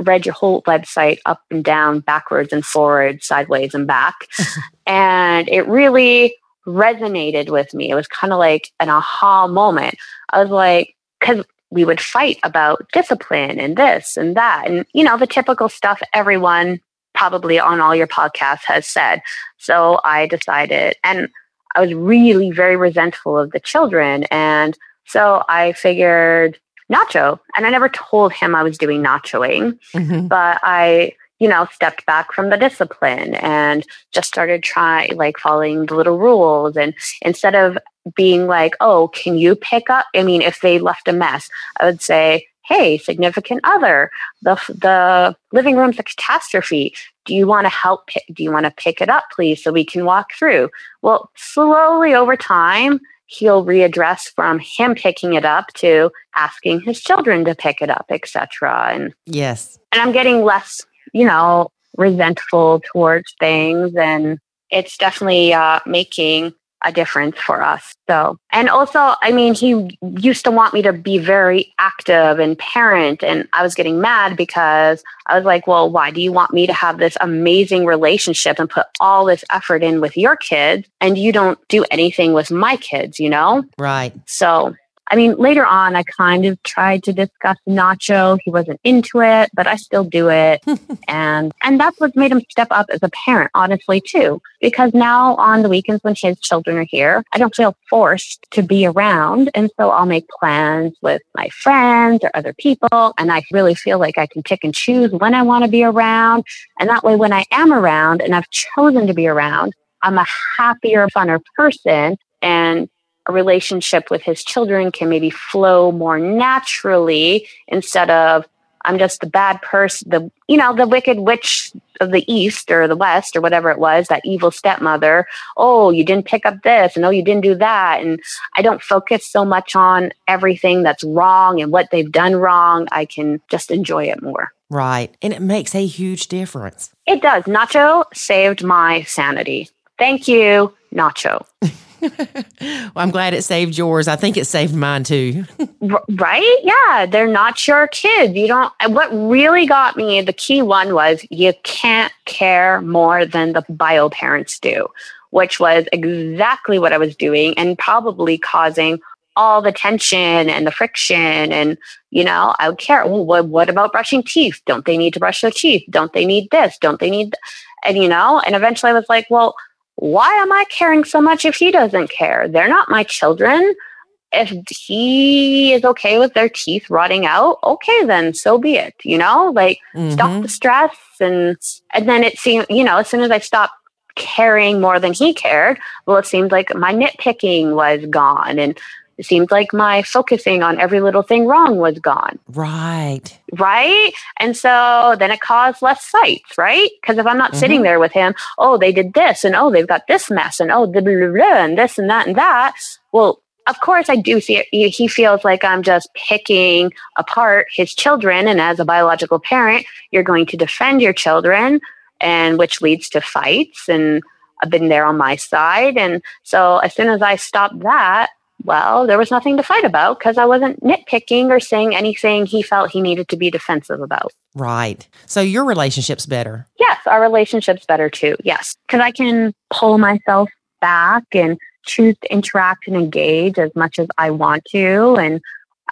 read your whole website up and down, backwards and forward, sideways and back. and it really resonated with me. It was kind of like an aha moment. I was like, because we would fight about discipline and this and that, and you know, the typical stuff everyone probably on all your podcasts has said. So I decided, and I was really very resentful of the children. And so I figured nacho, and I never told him I was doing nachoing Mm-hmm. but I you know, stepped back from the discipline and just started trying, like, following the little rules. And instead of being like, oh, can you pick up? I mean, if they left a mess, I would say, hey, significant other, the, the living room's a catastrophe. Do you want to help? Pick, do you want to pick it up, please, so we can walk through? Well, slowly over time, he'll readdress from him picking it up to asking his children to pick it up, etc. And yes, and I'm getting less, you know, resentful towards things, and it's definitely uh, making a difference for us. So, and also, I mean, he used to want me to be very active and parent, and I was getting mad because I was like, well, why do you want me to have this amazing relationship and put all this effort in with your kids and you don't do anything with my kids, you know? Right. So, I mean, later on, I kind of tried to discuss Nacho. He wasn't into it, but I still do it. and and that's what made him step up as a parent, honestly, too. Because now on the weekends when his children are here, I don't feel forced to be around. And so I'll make plans with my friends or other people. And I really feel like I can pick and choose when I want to be around. And that way, when I am around and I've chosen to be around, I'm a happier, funner person. And a relationship with his children can maybe flow more naturally instead of I'm just the bad person, the you know, the wicked witch of the east or the west or whatever it was, that evil stepmother. Oh, you didn't pick up this, and oh, you didn't do that, and I don't focus so much on everything that's wrong and what they've done wrong. I can just enjoy it more. Right, and it makes a huge difference. It does. Nacho saved my sanity. Thank you, Nacho. well, I'm glad it saved yours. I think it saved mine too. right? Yeah, they're not your kids. You don't. What really got me, the key one was you can't care more than the bio parents do, which was exactly what I was doing and probably causing all the tension and the friction and you know i would care well, what, what about brushing teeth don't they need to brush their teeth don't they need this don't they need th-? and you know and eventually i was like well why am I caring so much if he doesn't care? They're not my children. If he is okay with their teeth rotting out, okay, then so be it. You know, like mm-hmm. stop the stress, and and then it seemed, you know, as soon as I stopped caring more than he cared, well, it seemed like my nitpicking was gone, and it seemed like my focusing on every little thing wrong was gone. Right. Right. And so then it caused less fights, right? Because if I'm not mm-hmm. sitting there with him, oh, they did this and oh, they've got this mess and oh, blah, blah, blah, and this and that and that. Well, of course, I do see it. He feels like I'm just picking apart his children. And as a biological parent, you're going to defend your children, and which leads to fights. And I've been there on my side. And so as soon as I stopped that, well, there was nothing to fight about because I wasn't nitpicking or saying anything he felt he needed to be defensive about. Right. So your relationship's better. Yes, our relationship's better too. Yes. Because I can pull myself back and choose to interact and engage as much as I want to. And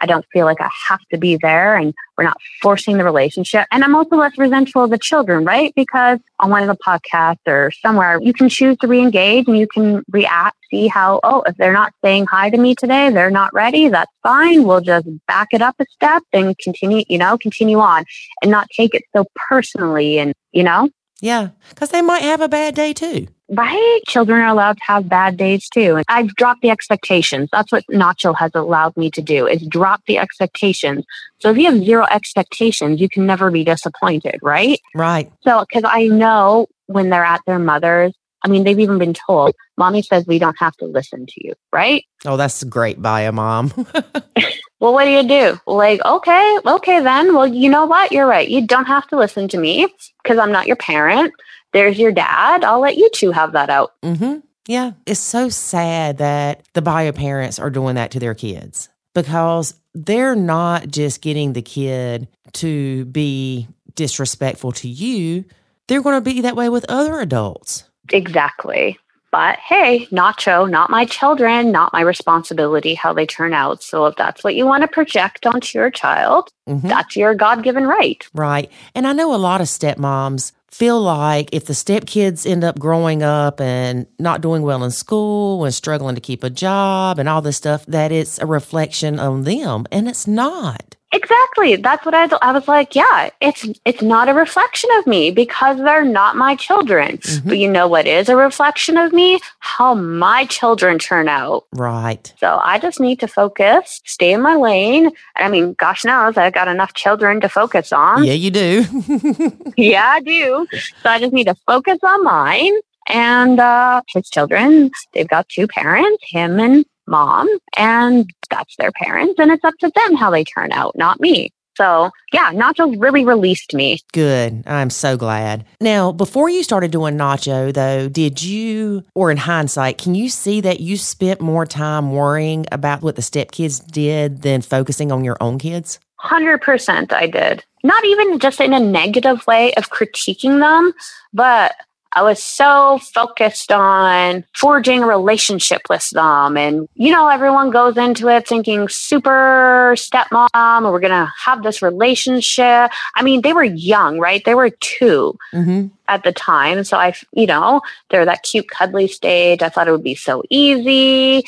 I don't feel like I have to be there and we're not forcing the relationship. And I'm also less resentful of the children, right? Because on one of the podcasts or somewhere, you can choose to re-engage and you can react, see how, oh, if they're not saying hi to me today, they're not ready. That's fine. We'll just back it up a step and continue, you know, continue on and not take it so personally and, you know? Yeah. Cause they might have a bad day too. Right? Children are allowed to have bad days too. And I've dropped the expectations. That's what Nacho has allowed me to do is drop the expectations. So if you have zero expectations, you can never be disappointed, right? Right. So because I know when they're at their mother's, I mean, they've even been told, mommy says we don't have to listen to you, right? Oh, that's great biomom. well, what do you do? Like, okay, okay, then. Well, you know what? You're right. You don't have to listen to me because I'm not your parent there's your dad. I'll let you two have that out. Mm-hmm. Yeah. It's so sad that the bio parents are doing that to their kids because they're not just getting the kid to be disrespectful to you, they're going to be that way with other adults. Exactly. But hey, Nacho, not my children, not my responsibility how they turn out. So if that's what you want to project onto your child, mm-hmm. that's your God given right. Right. And I know a lot of stepmoms feel like if the stepkids end up growing up and not doing well in school and struggling to keep a job and all this stuff, that it's a reflection on them. And it's not. Exactly. That's what I I was like, yeah, it's it's not a reflection of me because they're not my children. Mhm. But you know what is a reflection of me? How my children turn out. Right. So I just need to focus, stay in my lane. I mean, gosh knows I've got enough children to focus on. Yeah, you do. Yeah, I do. So I just need to focus on mine and uh, his children. They've got two parents, him and mom, and that's their parents. And it's up to them how they turn out, not me. So yeah, Nacho really released me. Good. I'm so glad. Now, before you started doing Nacho, though, did you, or in hindsight, can you see that you spent more time worrying about what the stepkids did than focusing on your own kids? 100% I did. Not even just in a negative way of critiquing them, but I was so focused on forging a relationship with them. And, you know, everyone goes into it thinking super stepmom, we're going to have this relationship. I mean, they were young, right? They were two Mm-hmm. at the time. So I, you know, they're that cute, cuddly stage. I thought it would be so easy.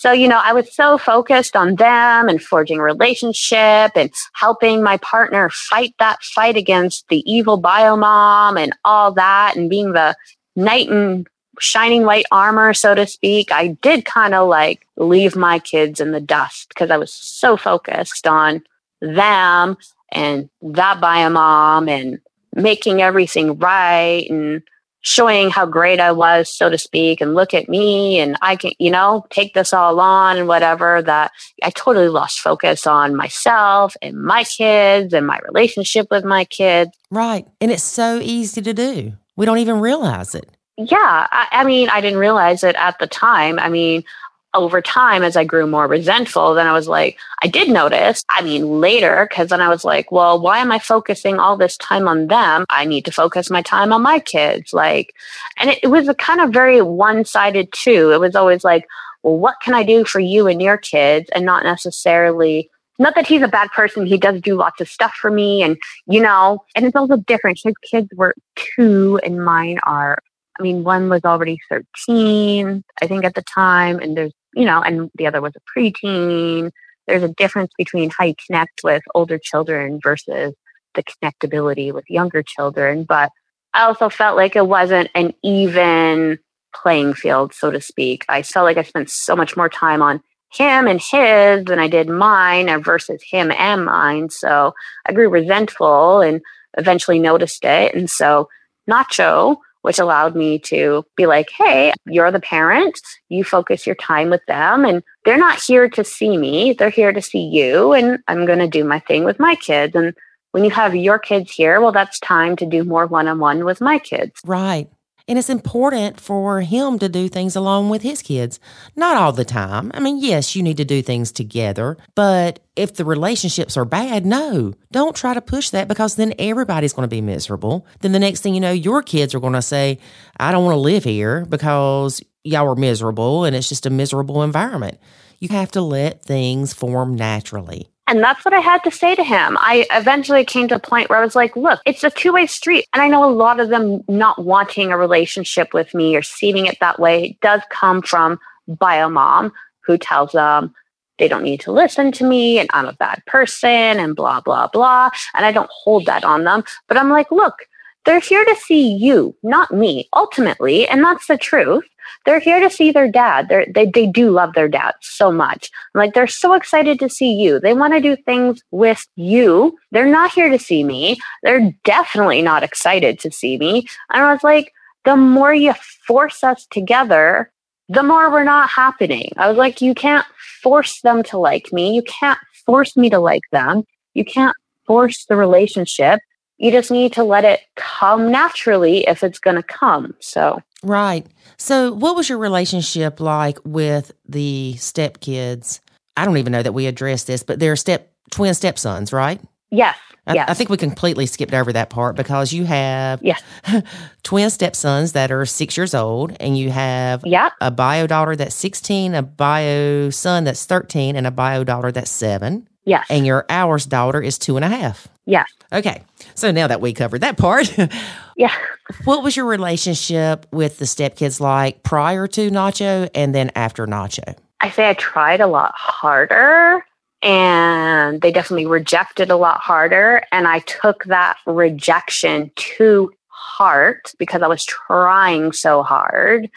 So, you know, I was so focused on them and forging relationship and helping my partner fight that fight against the evil biomom and all that and being the knight in shining white armor, so to speak. I did kind of like leave my kids in the dust because I was so focused on them and that biomom and making everything right and showing how great I was, so to speak, and look at me and I can, you know, take this all on and whatever that I totally lost focus on myself and my kids and my relationship with my kids. Right. And it's so easy to do. We don't even realize it. Yeah. I, I mean, I didn't realize it at the time. I mean, over time, as I grew more resentful, then I was like, I did notice. I mean, later, because then I was like, well, why am I focusing all this time on them? I need to focus my time on my kids. Like, and it, it was a kind of very one sided too. It was always like, well, what can I do for you and your kids? And not necessarily, not that he's a bad person. He does do lots of stuff for me. And, you know, and it's also different. His kids were two and mine are I mean, one was already 13, I think, at the time, and there's, you know, and the other was a preteen. There's a difference between how you connect with older children versus the connectability with younger children. But I also felt like it wasn't an even playing field, so to speak. I felt like I spent so much more time on him and his than I did mine uh, versus him and mine. So I grew resentful and eventually noticed it. And so Nacho, which allowed me to be like, hey, you're the parent. You focus your time with them, and they're not here to see me. They're here to see you. And I'm going to do my thing with my kids. And when you have your kids here, well, that's time to do more one on one with my kids. Right. And it's important for him to do things along with his kids. Not all the time. I mean, yes, you need to do things together, but if the relationships are bad, no, don't try to push that because then everybody's going to be miserable. Then the next thing you know, your kids are going to say, I don't want to live here because y'all are miserable and it's just a miserable environment. You have to let things form naturally. And that's what I had to say to him. I eventually came to a point where I was like, look, it's a two way street. And I know a lot of them not wanting a relationship with me or seeing it that way does come from bio mom who tells them they don't need to listen to me and I'm a bad person and blah, blah, blah. And I don't hold that on them. But I'm like, look, they're here to see you, not me, ultimately. And that's the truth. They're here to see their dad. They're, they they do love their dad so much. Like they're so excited to see you. They want to do things with you. They're not here to see me. They're definitely not excited to see me. And I was like, the more you force us together, the more we're not happening. I was like, you can't force them to like me. You can't force me to like them. You can't force the relationship. You just need to let it come naturally if it's going to come. So, Right. So, what was your relationship like with the stepkids? I don't even know that we addressed this, but they're step twin stepsons, right? yes, I, yes, I think we completely skipped over that part because you have Yes. twin stepsons that are six years old, and you have yeah, a bio daughter that's 16, a bio son that's 13, and a bio daughter that's seven. yes, And your ours daughter is two and a half. yes, Okay. So now that we covered that part, yeah. what was your relationship with the stepkids like prior to Nacho and then after Nacho? I say I tried a lot harder and they definitely rejected a lot harder. And I took that rejection to heart because I was trying so hard.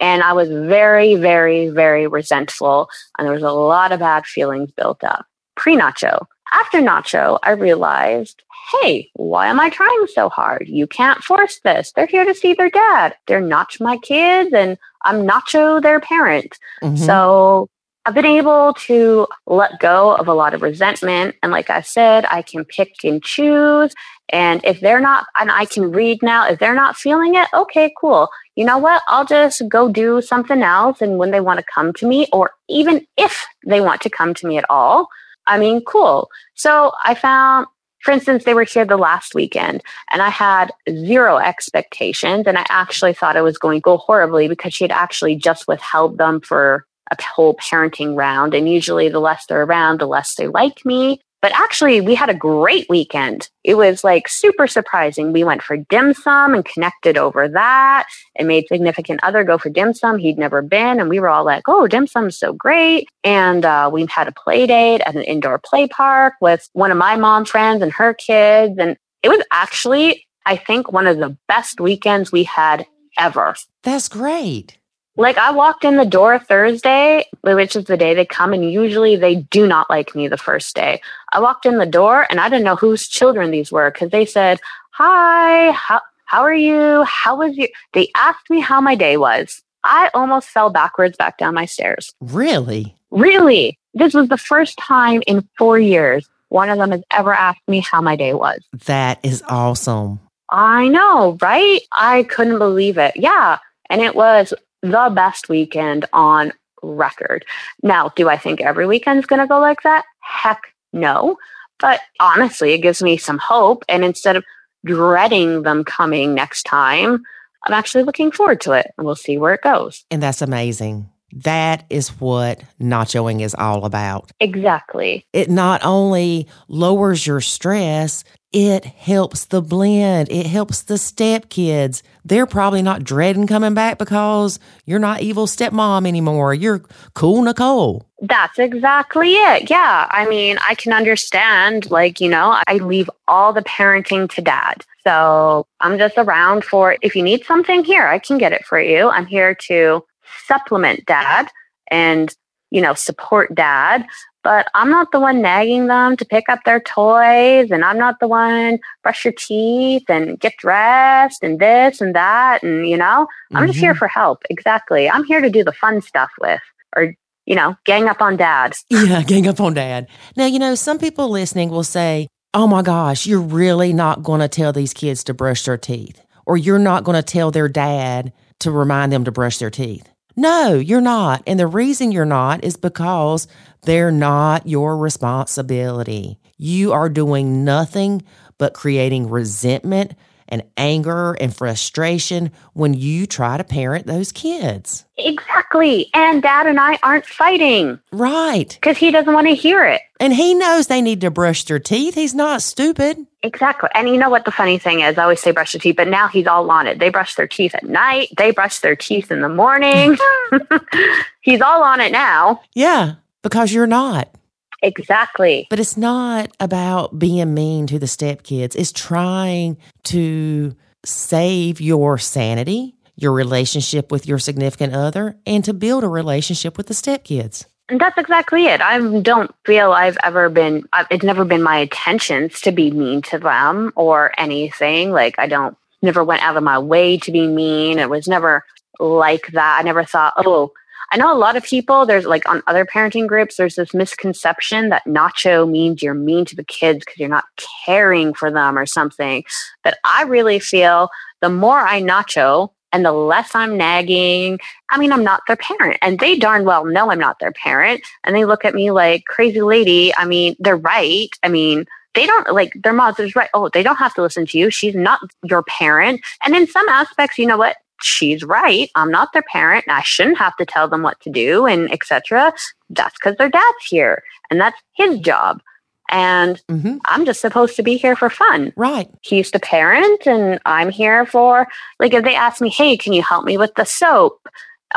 And I was very, very, very resentful. And there was a lot of bad feelings built up pre nacho. After nacho, I realized hey, why am I trying so hard? You can't force this. They're here to see their dad. They're not my kids, and I'm nacho their parent. Mm-hmm. So I've been able to let go of a lot of resentment. And like I said, I can pick and choose. And if they're not, and I can read now, if they're not feeling it, okay, cool. You know what? I'll just go do something else. And when they want to come to me, or even if they want to come to me at all, I mean, cool. So I found, for instance, they were here the last weekend and I had zero expectations. And I actually thought it was going to go horribly because she had actually just withheld them for a whole parenting round. And usually, the less they're around, the less they like me. But actually, we had a great weekend. It was like super surprising. We went for dim sum and connected over that and made significant other go for dim sum. He'd never been. And we were all like, oh, dim sum's so great. And uh, we had a play date at an indoor play park with one of my mom's friends and her kids. And it was actually, I think, one of the best weekends we had ever. That's great. Like I walked in the door Thursday, which is the day they come, and usually they do not like me the first day. I walked in the door and I didn't know whose children these were because they said, Hi, how, how are you? How was you? They asked me how my day was. I almost fell backwards back down my stairs. Really? Really? This was the first time in four years one of them has ever asked me how my day was. That is awesome. I know, right? I couldn't believe it. Yeah. And it was the best weekend on record. Now, do I think every weekend's going to go like that? Heck no. But honestly, it gives me some hope. And instead of dreading them coming next time, I'm actually looking forward to it and we'll see where it goes. And that's amazing. That is what nachoing is all about. Exactly. It not only lowers your stress, it helps the blend. It helps the stepkids. They're probably not dreading coming back because you're not evil stepmom anymore. You're cool Nicole. That's exactly it. Yeah. I mean, I can understand, like, you know, I leave all the parenting to dad. So I'm just around for if you need something here, I can get it for you. I'm here to supplement dad and, you know, support dad but I'm not the one nagging them to pick up their toys, and I'm not the one brush your teeth and get dressed and this and that. And, you know, I'm mm-hmm. just here mm-hmm. for help. Exactly. I'm here to do the fun stuff with, or, you know, gang up on dad. Yeah, gang up on dad. Now, you know, some people listening will say, oh my gosh, you're really not going to tell these kids to brush their teeth, or you're not going to tell their dad to remind them to brush their teeth. No, you're not. And the reason you're not is because they're not your responsibility. You are doing nothing but creating resentment and anger and frustration when you try to parent those kids. Exactly. And dad and I aren't fighting. Right. Because he doesn't want to hear it. And he knows they need to brush their teeth. He's not stupid. Exactly. And you know what the funny thing is? I always say brush your teeth, but now he's all on it. They brush their teeth at night, they brush their teeth in the morning. he's all on it now. Yeah because you're not. Exactly. But it's not about being mean to the stepkids. It's trying to save your sanity, your relationship with your significant other, and to build a relationship with the stepkids. And that's exactly it. I don't feel I've ever been, it's never been my intentions to be mean to them or anything. Like, I don't, never went out of my way to be mean. It was never like that. I never thought, oh, I know a lot of people, there's like on other parenting groups, there's this misconception that nacho means you're mean to the kids because you're not caring for them or something. But I really feel the more I nacho, and the less I'm nagging, I mean, I'm not their parent. And they darn well know I'm not their parent. And they look at me like, crazy lady. I mean, they're right. I mean, they don't like their is right. Oh, they don't have to listen to you. She's not your parent. And in some aspects, you know what? She's right. I'm not their parent. I shouldn't have to tell them what to do and etc. That's because their dad's here and that's his job. And mm-hmm. I'm just supposed to be here for fun. Right. He's the parent and I'm here for like if they ask me, hey, can you help me with the soap?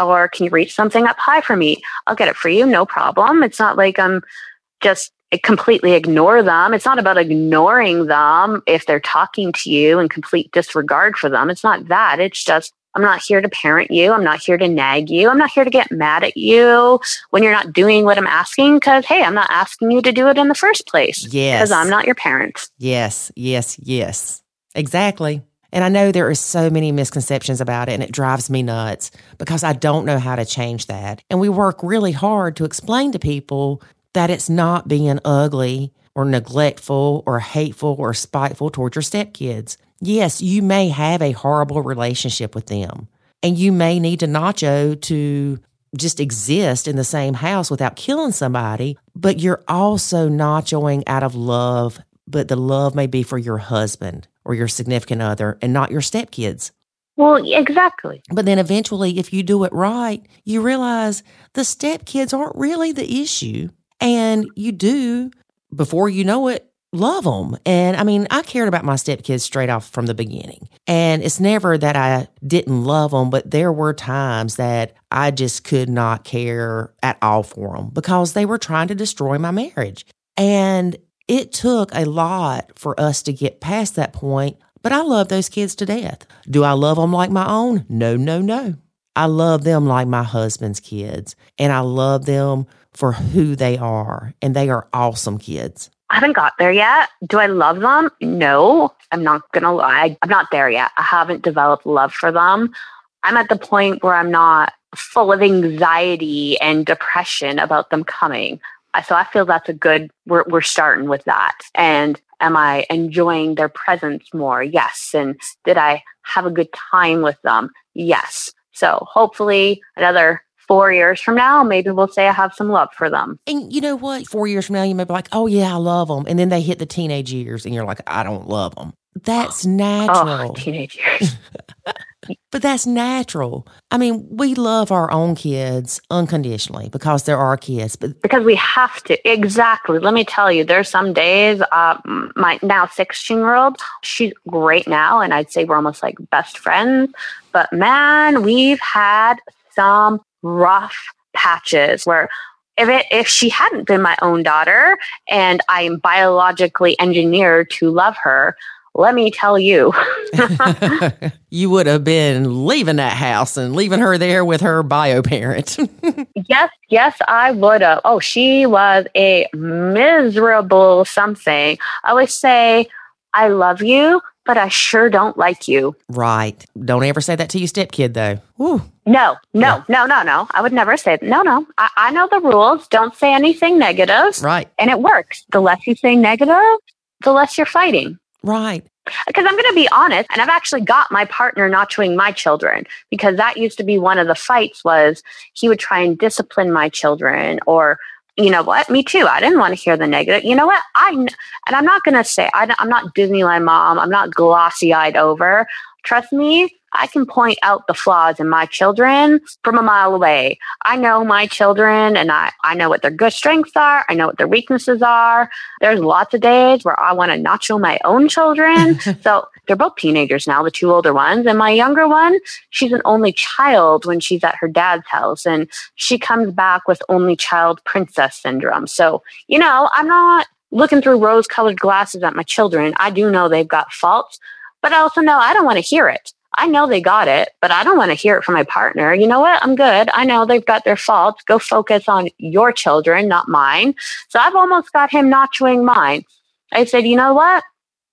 Or can you reach something up high for me? I'll get it for you, no problem. It's not like I'm just completely ignore them. It's not about ignoring them if they're talking to you in complete disregard for them. It's not that. It's just, I'm not here to parent you. I'm not here to nag you. I'm not here to get mad at you when you're not doing what I'm asking because, hey, I'm not asking you to do it in the first place. Yes. Because I'm not your parent. Yes, yes, yes. Exactly. And I know there are so many misconceptions about it, and it drives me nuts because I don't know how to change that. And we work really hard to explain to people that it's not being ugly or neglectful or hateful or spiteful toward your stepkids. Yes, you may have a horrible relationship with them, and you may need to nacho to just exist in the same house without killing somebody, but you're also nachoing out of love, but the love may be for your husband or your significant other and not your stepkids. Well, exactly. But then eventually, if you do it right, you realize the stepkids aren't really the issue. And you do, before you know it, love them. And I mean, I cared about my stepkids straight off from the beginning. And it's never that I didn't love them, but there were times that I just could not care at all for them because they were trying to destroy my marriage. And it took a lot for us to get past that point, but I love those kids to death. Do I love them like my own? No, no, no. I love them like my husband's kids, and I love them for who they are, and they are awesome kids. I haven't got there yet. Do I love them? No, I'm not going to lie. I'm not there yet. I haven't developed love for them. I'm at the point where I'm not full of anxiety and depression about them coming. So I feel that's a good, we're, we're starting with that. And am I enjoying their presence more? Yes. And did I have a good time with them? Yes. So hopefully another four years from now, maybe we'll say I have some love for them. And you know what? Four years from now, you may be like, oh, yeah, I love them. And then they hit the teenage years and you're like, I don't love them. That's natural. Oh, teenage years. but that's natural. I mean, we love our own kids unconditionally because they're our kids. But because we have to. Exactly. Let me tell you, there's some days. Uh, my now 16 year old, she's great now, and I'd say we're almost like best friends. But man, we've had some rough patches where if it if she hadn't been my own daughter and I am biologically engineered to love her, let me tell you. you would have been leaving that house and leaving her there with her bio parent. yes, yes, I would have. Oh, she was a miserable something. I always say, I love you, but I sure don't like you. Right. Don't ever say that to your stepkid, though. No, no, no, no, no. I would never say that. No, no. I, I know the rules. Don't say anything negative. Right. And it works. The less you say negative, the less you're fighting. Right. Because I'm going to be honest, and I've actually got my partner not nachoing my children because that used to be one of the fights was he would try and discipline my children or you know what? Me too. I didn't want to hear the negative. You know what? I and I'm not going to say I, I'm not Disneyland mom. I'm not glossy eyed over. Trust me, I can point out the flaws in my children from a mile away. I know my children and I, I know what their good strengths are. I know what their weaknesses are. There's lots of days where I want to nacho my own children. so they're both teenagers now, the two older ones. And my younger one, she's an only child when she's at her dad's house and she comes back with only child princess syndrome. So, you know, I'm not looking through rose colored glasses at my children. I do know they've got faults, but I also know I don't want to hear it. I know they got it, but I don't want to hear it from my partner. You know what? I'm good. I know they've got their faults. Go focus on your children, not mine. So I've almost got him not nachoing mine. I said, you know what?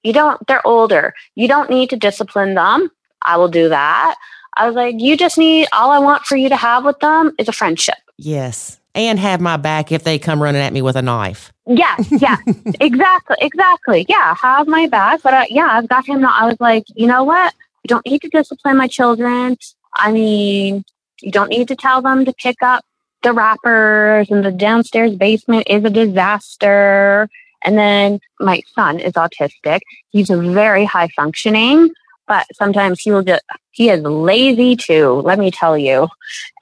You don't, they're older. You don't need to discipline them. I will do that. I was like, you just need, all I want for you to have with them is a friendship. Yes. And have my back if they come running at me with a knife. Yeah, yeah, exactly, exactly. Yeah, have my back. But uh, yeah, I've got him. I was like, you know what? You don't need to discipline my children. I mean, you don't need to tell them to pick up the wrappers and the downstairs basement is a disaster. And then my son is autistic. He's very high functioning, but sometimes he will just, he is lazy too, let me tell you.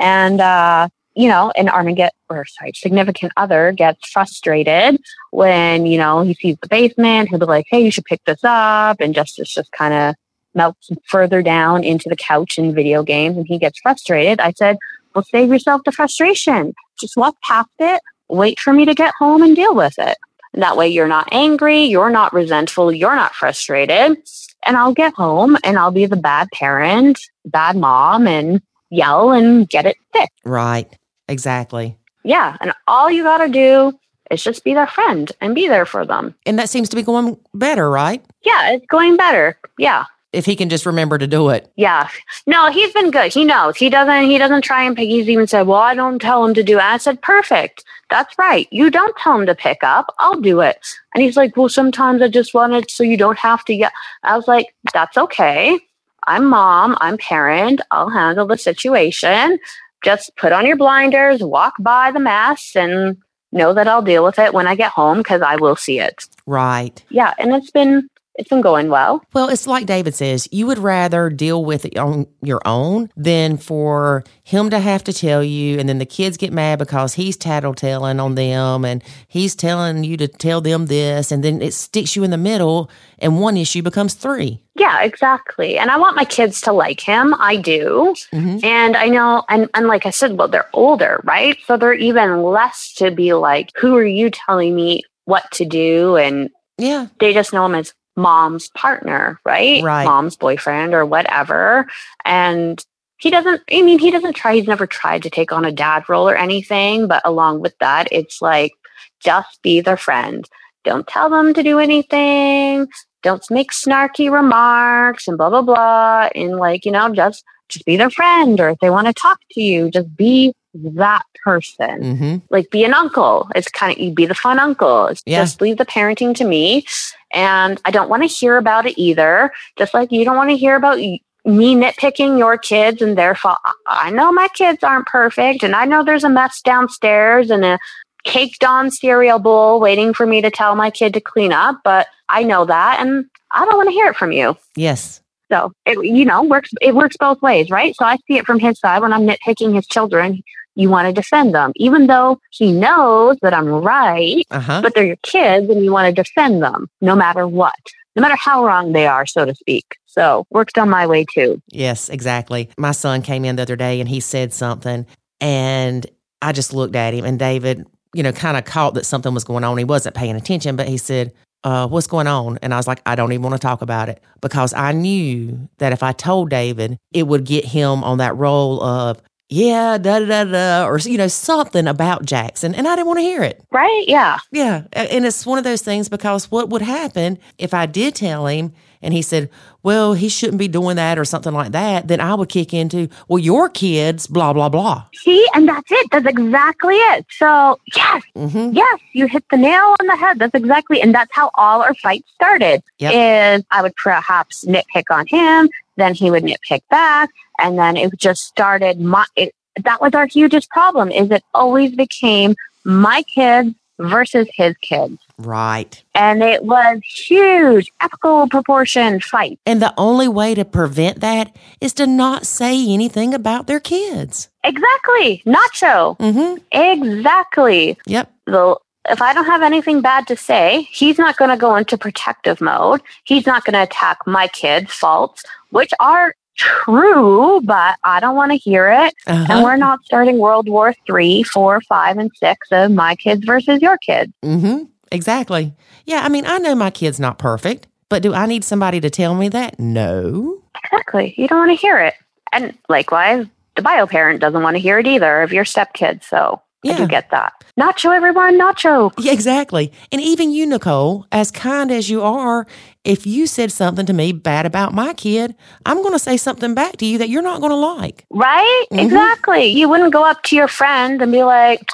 And, uh, you know, an Armageddon or sorry, significant other gets frustrated when, you know, he sees the basement, he'll be like, Hey, you should pick this up. And Justice just kind of melts further down into the couch in video games and he gets frustrated. I said, well, save yourself the frustration. Just walk past it, wait for me to get home and deal with it. That way you're not angry, you're not resentful, you're not frustrated. And I'll get home and I'll be the bad parent, bad mom, and yell and get it fixed. Right. Exactly. Yeah. And all you got to do is just be their friend and be there for them. And that seems to be going better, right? Yeah, it's going better. Yeah. If he can just remember to do it. Yeah. No, he's been good. He knows. He doesn't he doesn't try and pick. He's even said, Well, I don't tell him to do it. I said, Perfect. That's right. You don't tell him to pick up. I'll do it. And he's like, Well, sometimes I just want it so you don't have to get I was like, That's okay. I'm mom, I'm parent, I'll handle the situation. Just put on your blinders, walk by the mess and know that I'll deal with it when I get home because I will see it. Right. Yeah, and it's been it's been going well. Well, it's like David says, you would rather deal with it on your own than for him to have to tell you, and then the kids get mad because he's tattletelling on them and he's telling you to tell them this, and then it sticks you in the middle, and one issue becomes three. Yeah, exactly. And I want my kids to like him. I do. Mhm. And I know, and, and like I said, well, they're older, right? So they're even less to be like, who are you telling me what to do? And Yeah. they just know him as mom's partner, right? Right. Mom's boyfriend or whatever. And he doesn't, I mean, he doesn't try, he's never tried to take on a dad role or anything. But along with that, it's like, just be their friend. Don't tell them to do anything. Don't make snarky remarks and blah, blah, blah. And like, you know, just, just be their friend. Or if they want to talk to you, just be that person hmm like be an uncle. It's kind of you be the fun uncle. Yeah. Just leave the parenting to me, and I don't want to hear about it either. Just like you don't want to hear about me nitpicking your kids and their fault. I- I know my kids aren't perfect, and I know there's a mess downstairs and a caked on cereal bowl waiting for me to tell my kid to clean up. But I know that, and I don't want to hear it from you. Yes. So it you know works it works both ways, right? So I see it from his side when I'm nitpicking his children. You want to defend them, even though he knows that I'm right, Uh huh. but they're your kids and you want to defend them no matter what, no matter how wrong they are, so to speak. So works on my way too. Yes, exactly. My son came in the other day and he said something, and I just looked at him, and David, you know, kind of caught that something was going on. He wasn't paying attention, but he said, uh, What's going on? And I was like, I don't even want to talk about it because I knew that if I told David, it would get him on that role of, yeah, da da da or, you know, something about Jackson. And I didn't want to hear it. Right? Yeah. Yeah. And it's one of those things because what would happen if I did tell him and he said, well, he shouldn't be doing that or something like that, then I would kick into, well, your kids, blah, blah, blah. See, and that's it. That's exactly it. So yes, hmm yes, you hit the nail on the head. That's exactly, and that's how all our fights started. Yep. Is I would perhaps nitpick on him, then he would nitpick back, and then it just started. My it, that was our hugest problem. Is it always became my kids versus his kids, Right. and it was huge, epical proportion fight. And the only way to prevent that is to not say anything about their kids. Exactly, Nacho. hmm Exactly. Yep. the if I don't have anything bad to say, he's not going to go into protective mode. He's not going to attack my kids' faults, which are true, but I don't want to hear it. And Uh-huh. we're not starting World War Three, four, five, and six of my kids versus your kids. Mm-hmm. Exactly. Yeah. I mean, I know my kid's not perfect, but do I need somebody to tell me that? No. Exactly. You don't want to hear it. And likewise, the bio parent doesn't want to hear it either of your stepkids. So I Yeah. do get that. Nacho, everyone, nacho. Yeah, exactly. And even you, Nicole, as kind as you are, if you said something to me bad about my kid, I'm going to say something back to you that you're not going to like. Right? Mhm. Exactly. You wouldn't go up to your friend and be like,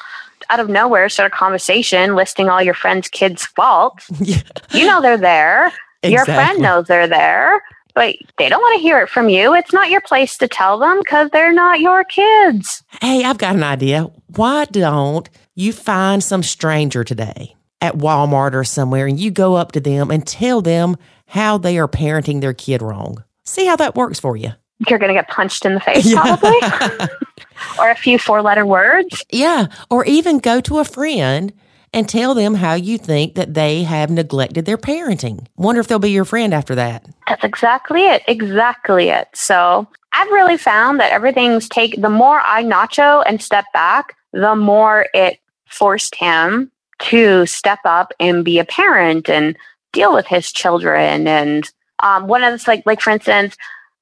out of nowhere, start a conversation listing all your friend's kids' faults. Yeah, You know they're there. Your friend knows they're there, but they don't want to hear it from you. It's not your place to tell them because they're not your kids. Hey, I've got an idea. Why don't you find some stranger today at Walmart or somewhere and you go up to them and tell them how they are parenting their kid wrong? See how that works for you. You're going to get punched in the face, probably, or a few four letter words. Yeah. Or even go to a friend and tell them how you think that they have neglected their parenting. Wonder if they'll be your friend after that. That's exactly it. Exactly it. So I've really found that everything's take the more I nacho and step back, the more it forced him to step up and be a parent and deal with his children. And um, one of the like, like for instance,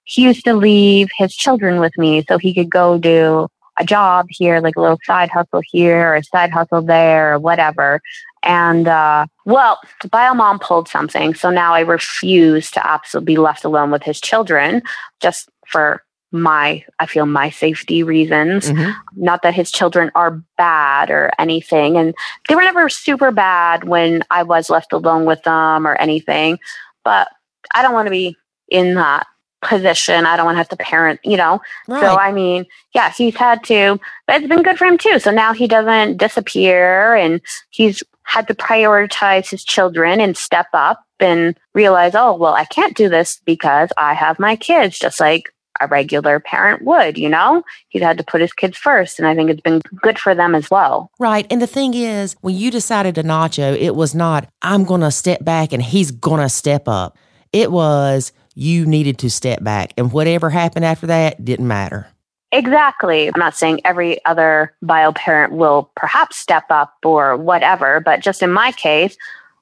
he used to leave his children with me so he could go do a job here, like a little side hustle here or a side hustle there or whatever. And uh, well, the bio mom pulled something. So now I refuse to absolutely be left alone with his children just for my, I feel my safety reasons. Mm-hmm. Not that his children are bad or anything. And they were never super bad when I was left alone with them or anything. But I don't want to be in that position. I don't want to have to parent, you know. Right. So I mean, yeah, he's had to, but it's been good for him too. So now he doesn't disappear and he's had to prioritize his children and step up and realize, oh, well, I can't do this because I have my kids, just like a regular parent would, you know? He's had to put his kids first. And I think it's been good for them as well. Right. And the thing is, when you decided to nacho, it was not, I'm going to step back and he's going to step up. It was, you needed to step back. And whatever happened after that didn't matter. Exactly. I'm not saying every other bio parent will perhaps step up or whatever, but just in my case,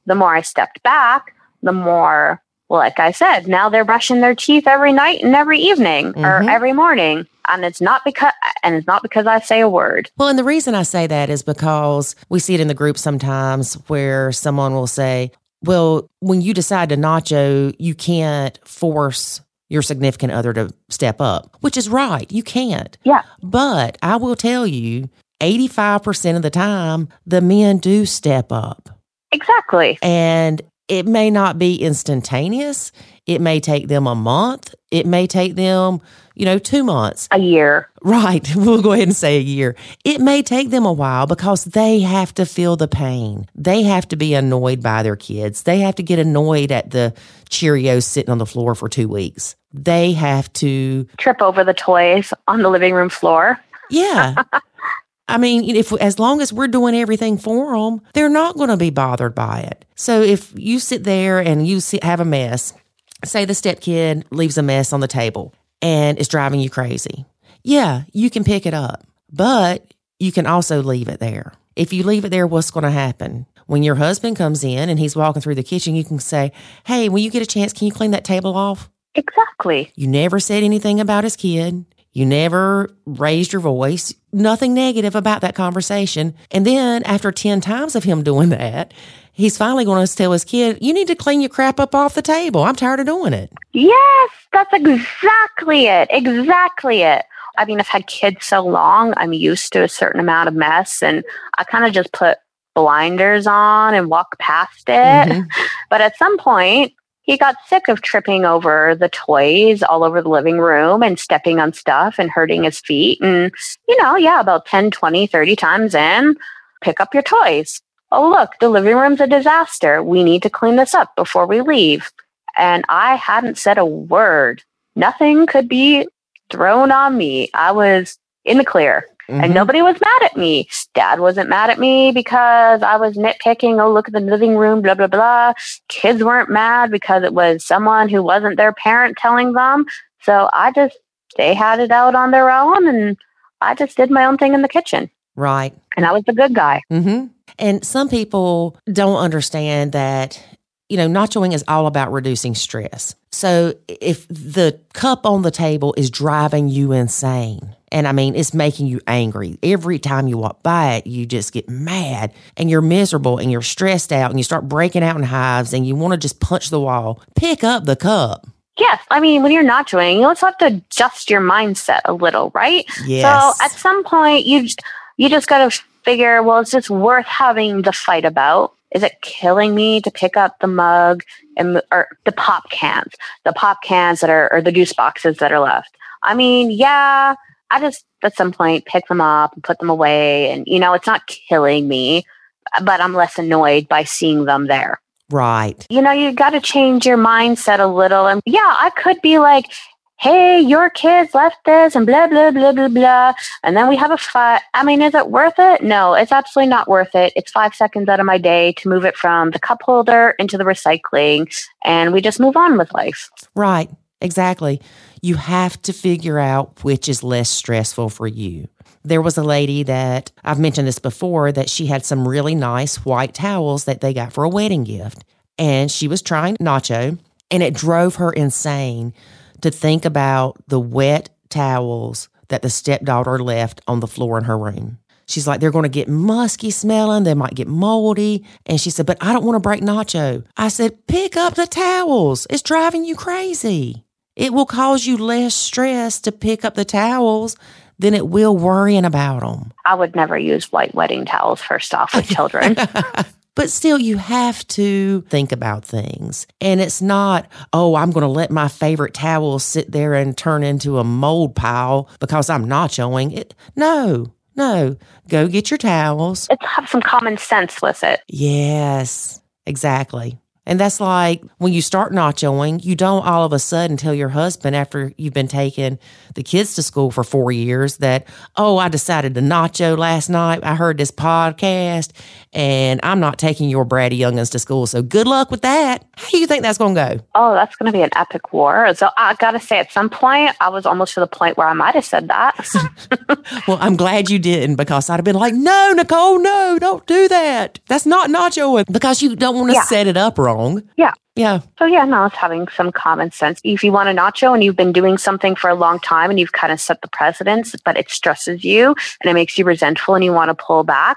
the more I stepped back, the more, well, like I said, now they're brushing their teeth every night and every evening mm-hmm. or every morning. And it's not because, and it's not because I say a word. Well, and the reason I say that is because we see it in the group sometimes where someone will say, well, when you decide to nacho, you can't force your significant other to step up, which is right. You can't. Yeah. But I will tell you, 85% of the time, the men do step up. Exactly. And it may not be instantaneous. It may take them a month. It may take them, you know, two months. A year. Right. We'll go ahead and say a year. It may take them a while because they have to feel the pain. They have to be annoyed by their kids. They have to get annoyed at the Cheerios sitting on the floor for two weeks. They have to trip over the toys on the living room floor. Yeah. I mean, if as long as we're doing everything for them, they're not going to be bothered by it. So if you sit there and you sit, have a mess, say the step kid leaves a mess on the table and it's driving you crazy. Yeah, you can pick it up, but you can also leave it there. If you leave it there, what's going to happen? When your husband comes in and he's walking through the kitchen, you can say, Hey, when you get a chance, can you clean that table off? Exactly. You never said anything about his kid. You never raised your voice, nothing negative about that conversation. And then after 10 times of him doing that, he's finally going to tell his kid, You need to clean your crap up off the table. I'm tired of doing it. Yes, that's exactly it. Exactly it. I mean, I've had kids so long, I'm used to a certain amount of mess, and I kind of just put blinders on and walk past it. Mm-hmm. But at some point, he got sick of tripping over the toys all over the living room and stepping on stuff and hurting his feet. And, you know, yeah, about 10, 20, 30 times in, pick up your toys. Oh, look, the living room's a disaster. We need to clean this up before we leave. And I hadn't said a word. Nothing could be thrown on me. I was in the clear. Mm-hmm. And nobody was mad at me. Dad wasn't mad at me because I was nitpicking. Oh, look at the living room, blah, blah, blah. Kids weren't mad because it was someone who wasn't their parent telling them. So I just, they had it out on their own and I just did my own thing in the kitchen. Right. And I was the good guy. Mm-hmm. And some people don't understand that you know, nachoing is all about reducing stress. So if the cup on the table is driving you insane, and I mean, it's making you angry. Every time you walk by it, you just get mad and you're miserable and you're stressed out and you start breaking out in hives and you want to just punch the wall. Pick up the cup. Yes. I mean, when you're not nachoing, you also have to adjust your mindset a little, right? Yes. So at some point, you, you just got to figure, well, is this worth having the fight about? Is it killing me to pick up the mug and or the pop cans, the pop cans that are or the juice boxes that are left? I mean, yeah, I just at some point pick them up and put them away, and you know, it's not killing me, but I'm less annoyed by seeing them there. Right. You know, you got to change your mindset a little. And yeah, I could be like, hey, your kids left this and blah, blah, blah, blah, blah. And then we have a fight. I mean, is it worth it? No, it's absolutely not worth it. It's five seconds out of my day to move it from the cup holder into the recycling. And we just move on with life. Right. Exactly. You have to figure out which is less stressful for you. There was a lady that I've mentioned this before that she had some really nice white towels that they got for a wedding gift. And she was trying nacho, and it drove her insane to think about the wet towels that the stepdaughter left on the floor in her room. She's like, they're going to get musky smelling. They might get moldy. And she said, but I don't want to break Nacho. I said, pick up the towels. It's driving you crazy. It will cause you less stress to pick up the towels than it will worrying about them. I would never use white wedding towels, first off, with children. But still, you have to think about things. And it's not, oh, I'm going to let my favorite towel sit there and turn into a mold pile because I'm nachoing it. No, no. Go get your towels. It's have some common sense with it. Yes, exactly. And that's like when you start nachoing, you don't all of a sudden tell your husband after you've been taking the kids to school for four years that, oh, I decided to nacho last night. I heard this podcast and I'm not taking your bratty youngins to school. So good luck with that. How do you think that's going to go? Oh, that's going to be an epic war. So I got to say, at some point, I was almost to the point where I might have said that. well, I'm glad you didn't because I'd have been like, no, Nicole, no, don't do that. That's not nachoing because you don't want to Yeah. set it up wrong. Yeah. Yeah. So yeah, no, it's having some common sense. If you want a nacho and you've been doing something for a long time and you've kind of set the precedence, but it stresses you and it makes you resentful and you want to pull back,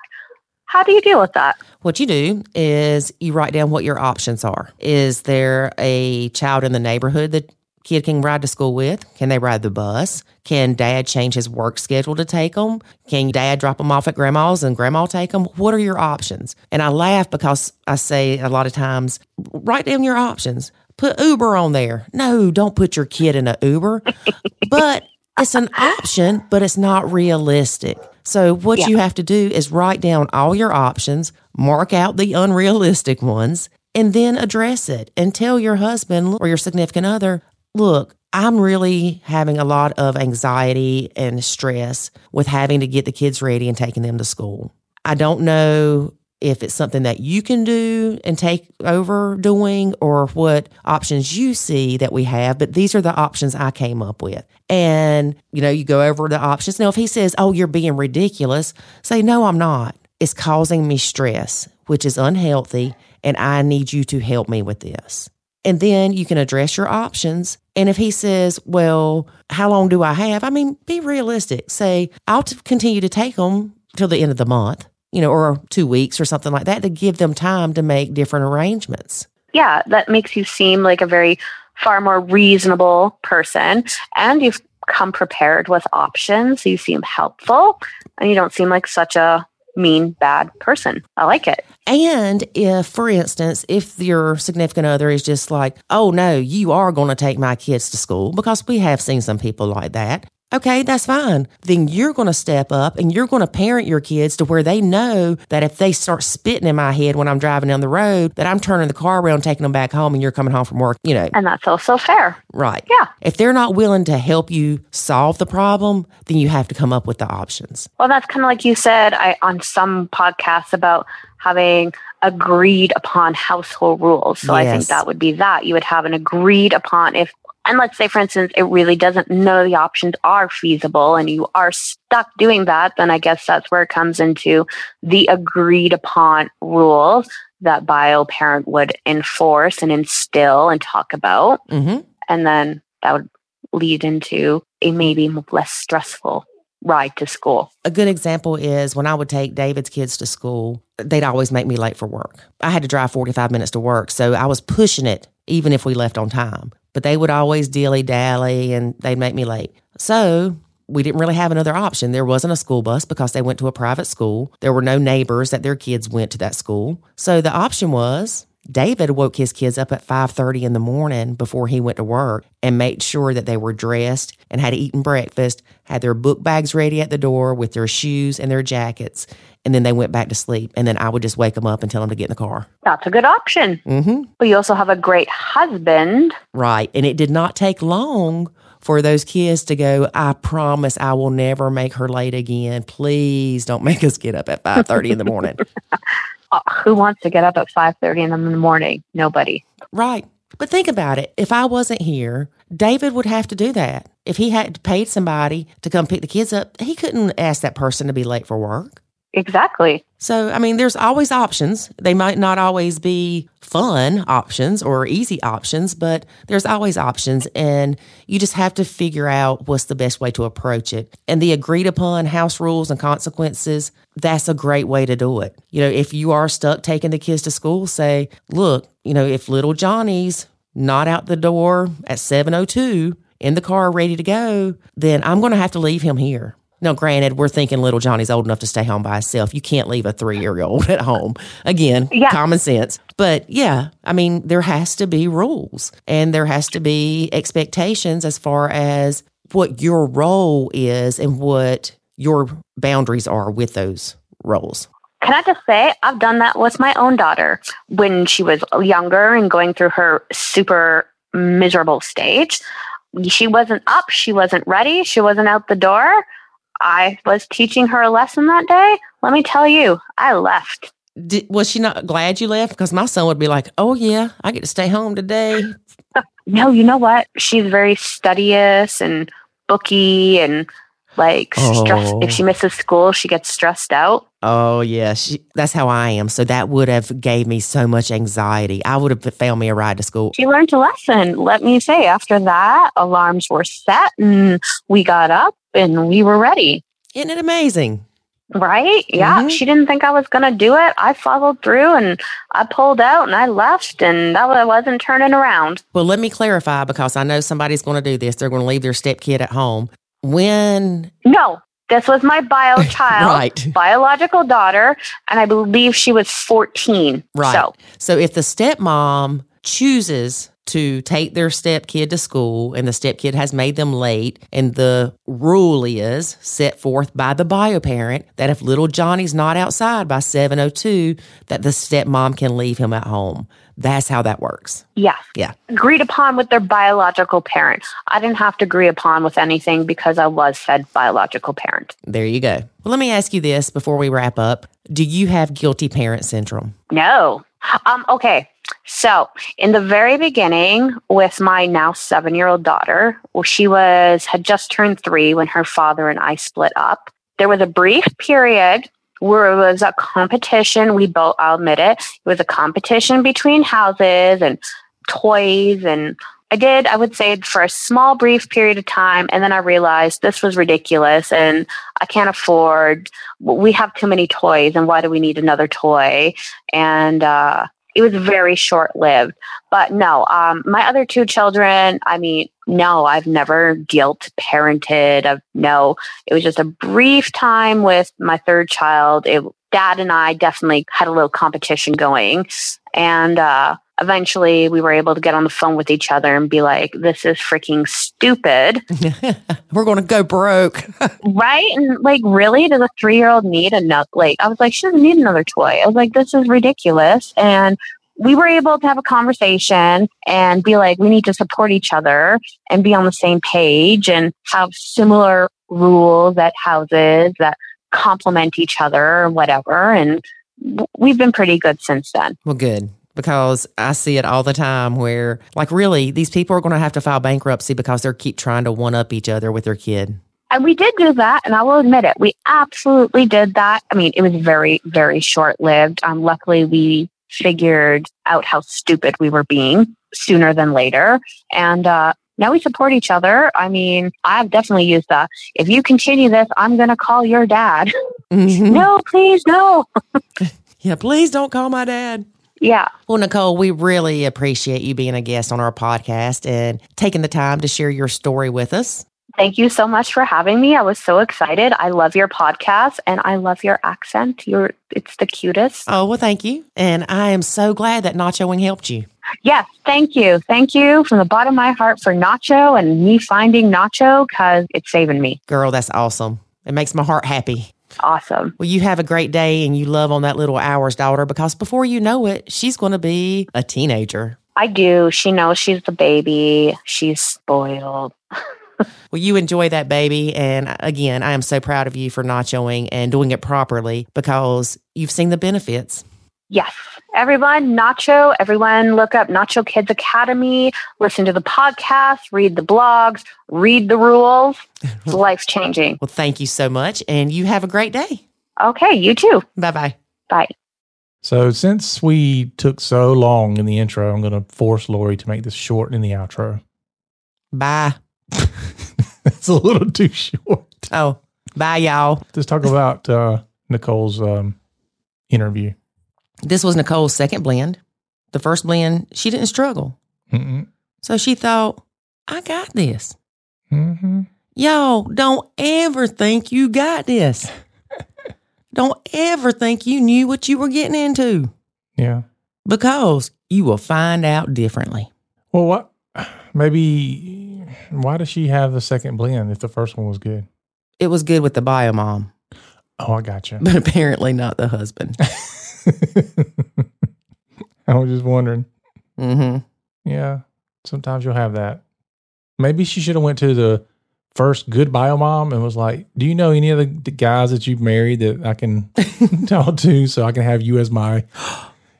how do you deal with that? What you do is you write down what your options are. Is there a child in the neighborhood that kid can ride to school with? Can they ride the bus? Can dad change his work schedule to take them? Can dad drop them off at grandma's and grandma take them? What are your options? And I laugh because I say a lot of times, write down your options. Put Uber on there. No, don't put your kid in an Uber. but it's an option, but it's not realistic. So what Yeah. you have to do is write down all your options, mark out the unrealistic ones, and then address it and tell your husband or your significant other, look, I'm really having a lot of anxiety and stress with having to get the kids ready and taking them to school. I don't know if it's something that you can do and take over doing or what options you see that we have, but these are the options I came up with. And, you know, you go over the options. Now, if he says, Oh, you're being ridiculous, say, No, I'm not. It's causing me stress, which is unhealthy, and I need you to help me with this. And then you can address your options. And if he says, Well, how long do I have? I mean, be realistic. Say, I'll t- continue to take them till the end of the month, you know, or two weeks or something like that to give them time to make different arrangements. Yeah, that makes you seem like a very far more reasonable person and you've come prepared with options. You seem helpful and you don't seem like such a mean, bad person. I like it. And if, for instance, if your significant other is just like, oh no, you are going to take my kids to school, because we have seen some people like that. Okay, that's fine. Then you're going to step up and you're going to parent your kids to where they know that if they start spitting in my head when I'm driving down the road, that I'm turning the car around, taking them back home, and you're coming home from work, you know, And that's also fair. right. Yeah. If they're not willing to help you solve the problem, then you have to come up with the options. Well, that's kind of like you said I, on some podcasts about having agreed upon household rules. So I think that would be that. You would have an agreed upon if, and let's say, for instance, it really doesn't know the options are feasible and you are stuck doing that, then I guess that's where it comes into the agreed upon rules that bio parent would enforce and instill and talk about. hmm And then that would lead into a maybe less stressful ride to school. A good example is when I would take David's kids to school, they'd always make me late for work. I had to drive 45 minutes to work, so I was pushing it even if we left on time. But they would always dilly dally and they'd make me late. So we didn't really have another option. There wasn't a school bus because they went to a private school. There were no neighbors that their kids went to that school. So the option was David woke his kids up at 5:30 in the morning before he went to work and made sure that they were dressed and had eaten breakfast, had their book bags ready at the door with their shoes and their jackets, and then they went back to sleep. And then I would just wake them up and tell them to get in the car. That's a good option. Mm-hmm. But you also have a great husband. Right. And it did not take long for those kids to go, I promise I will never make her late again. Please don't make us get up at 5:30 in the morning. Uh, who wants to get up at 5.30 in the morning? Nobody. Right. But think about it. If I wasn't here, David would have to do that. If he had paid somebody to come pick the kids up, he couldn't ask that person to be late for work. Exactly. So, I mean, there's always options. They might not always be fun options or easy options, but there's always options. And you just have to figure out what's the best way to approach it. And the agreed upon house rules and consequences, that's a great way to do it. You know, if you are stuck taking the kids to school, say, look, you know, if little Johnny's not out the door at 702 in the car ready to go, then I'm going to have to leave him here. Now, granted, we're thinking little Johnny's old enough to stay home by himself. You can't leave a three year old at home. Again, Yeah. common sense. But yeah, I mean, there has to be rules and there has to be expectations as far as what your role is and what your boundaries are with those roles. Can I just say, I've done that with my own daughter when she was younger and going through her super miserable stage. She wasn't up, she wasn't ready, she wasn't out the door. I was teaching her a lesson that day. Let me tell you, I left. Did, was she not glad you left? Because my son would be like, oh, yeah, I get to stay home today. No, you know what? She's very studious and booky and like stressed. Oh. If she misses school, she gets stressed out. Oh yeah, she, that's how I am. So that would have gave me so much anxiety. I would have found me a ride to school. She learned a lesson. Let me say, after that, alarms were set and we got up and we were ready. Isn't it amazing? Right? Yeah. Mhm. She didn't think I was going to do it. I followed through and I pulled out and I left and that I wasn't turning around. Well, let me clarify because I know somebody's going to do this. They're going to leave their stepkid at home. When No, this was my bio child, right, biological daughter, and I believe she was 14. right. So, So if the stepmom chooses to take their stepkid to school and the stepkid has made them late and the rule is set forth by the bio parent that if little Johnny's not outside by 702 that the stepmom can leave him at home. That's how that works. Yeah. Yeah. Agreed upon with their biological parent. I didn't have to agree upon with anything because I was said biological parent. There you go. Well, let me ask you this before we wrap up. Do you have guilty parent syndrome? No. Um, okay. So in the very beginning with my now seven year old daughter, well, she was had just turned three when her father and I split up. There was a brief period where it was a competition. We both I'll admit it. It was a competition between houses and toys and I did, I would say, for a small, brief period of time. And then I realized this was ridiculous and I can't afford, we have too many toys and why do we need another toy? And uh, it was very short lived. But no, um, my other two children, I mean, no, I've never guilt parented. I've, no, it was just a brief time with my third child. It, dad and I definitely had a little competition going. And uh, eventually we were able to get on the phone with each other and be like, this is freaking stupid. We're going to go broke. right? And like, really, does a three year old need another? Like, I was like, she doesn't need another toy. I was like, this is ridiculous. And we were able to have a conversation and be like, we need to support each other and be on the same page and have similar rules at houses that complement each other or whatever. And we've been pretty good since then. well, good. Because I see it all the time where, like, really, these people are going to have to file bankruptcy because they keep trying to one up each other with their kid. And we did do that, and I will admit it. We absolutely did that. I mean, it was very, very short lived. Um, luckily, we figured out how stupid we were being sooner than later. And uh, now we support each other. I mean, I've definitely used the if you continue this, I'm going to call your dad. Mhm. no, please, no. Yeah, please don't call my dad. Yeah. Well, Nicole, we really appreciate you being a guest on our podcast and taking the time to share your story with us. Thank you so much for having me. I was so excited. I love your podcast and I love your accent. You're it's the cutest. Oh, well, thank you. And I am so glad that nachoing helped you. Yes, thank you. Thank you from the bottom of my heart for Nacho and me finding Nacho because it's saving me. Girl, that's awesome. It makes my heart happy. Awesome. Well, you have a great day and you love on that little ours daughter because before you know it, she's going to be a teenager. I do. She knows she's the baby. She's spoiled. Well, you enjoy that baby. And again, I am so proud of you for nachoing and doing it properly because you've seen the benefits. Yes. everyone, Nacho, everyone look up Nacho Kids Academy, listen to the podcast, read the blogs, read the rules. Life changing. Well, thank you so much. And you have a great day. Okay, you too. Bye bye. Bye. So since we took so long in the intro, I'm going to force Lori to make this short in the outro. Bye. It's a little too short. Oh, bye, y'all. Let's talk about uh, Nicole's um, interview. This was Nicole's second blend. The first blend, she didn't struggle. Mm-mm. So she thought, I got this. Mm-hmm. Y'all, don't ever think you got this. don't ever think you knew what you were getting into Yeah. because you will find out differently. Well, what? Maybe why does she have the second blend if the first one was good? It was good with the bio mom, Oh, I got you. but apparently not the husband. I was just wondering. hmm Yeah, sometimes you'll have that. Maybe she should have went to the first good bio mom and was like, "Do you know any of the, the guys that you've married that I can talk to, so I can have you as my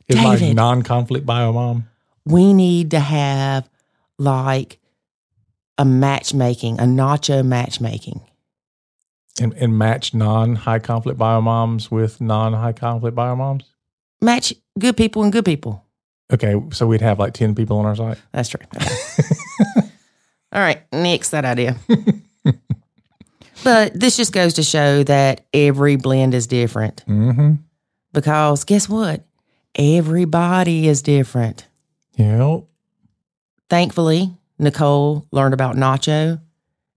as my David. non-conflict bio mom?" We need to have like a matchmaking, a nacho matchmaking. And, and match non-high conflict bio moms with non-high conflict bio moms. Match good people and good people. Okay, so we'd have like ten people on our site. That's true. Okay. All right, nix that idea. but this just goes to show that every blend is different Mm-hmm. because guess what? Everybody is different. Yep. Thankfully, Nicole learned about nacho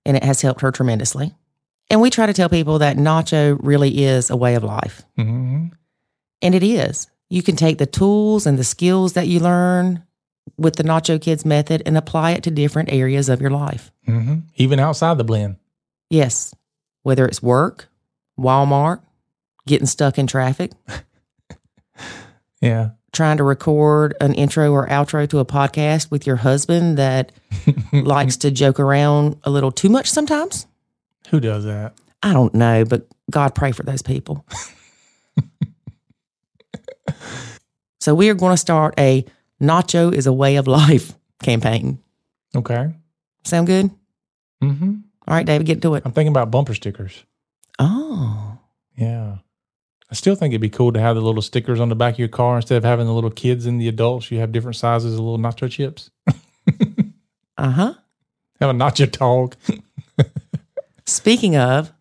and it has helped her tremendously. And we try to tell people that nacho really is a way of life. Mm-hmm. And it is. You can take the tools and the skills that you learn with the Nacho Kids method and apply it to different areas of your life. Mm-hmm. Even outside the blend. Yes, whether it's work, Walmart, getting stuck in traffic, Yeah. Trying to record an intro or outro to a podcast with your husband that likes to joke around a little too much sometimes. Who does that? I don't know, but God pray for those people. so we are going to start a Nacho is a way of life campaign. Okay. Sound good? Mm-hmm. All right, David, get to it. I'm thinking about bumper stickers. Oh, Yeah. I still think it'd be cool to have the little stickers on the back of your car instead of having the little kids and the adults. You have different sizes of little nacho chips. uh huh. Have a nacho dog. Speaking of,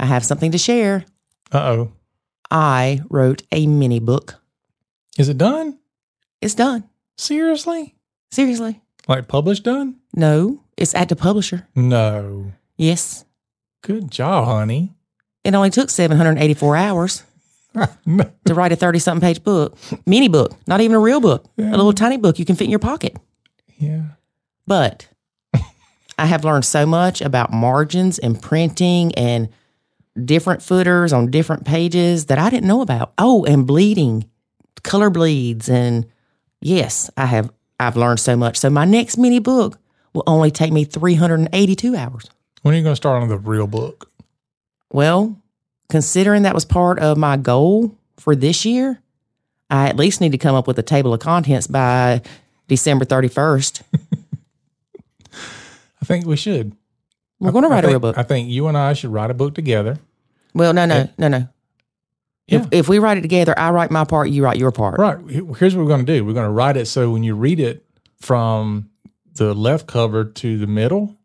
I have something to share. Uh oh. I wrote a mini book. Is it done? It's done. Seriously? Seriously. Like published done? No, it's at the publisher. No. Yes. Good job, honey. It only took 784 hours No. to write a 30 something page book, mini book, not even a real book, a little tiny book you can fit in your pocket. Yeah. But I have learned so much about margins and printing and different footers on different pages that I didn't know about. Oh, and bleeding, color bleeds, and yes, I have I've learned so much. So my next mini book will only take me 382 hours. When are you going to start on the real book? Well, considering that was part of my goal for this year, I at least need to come up with a table of contents by December 31st. I think we should. We're going to write a think- real book. I think you and I should write a book together. Well, no, no, no, no. Yeah. If, if we write it together, I write my part, you write your part. Right. Here's what we're going to do. We're going to write it so when you read it from the left cover to the middle,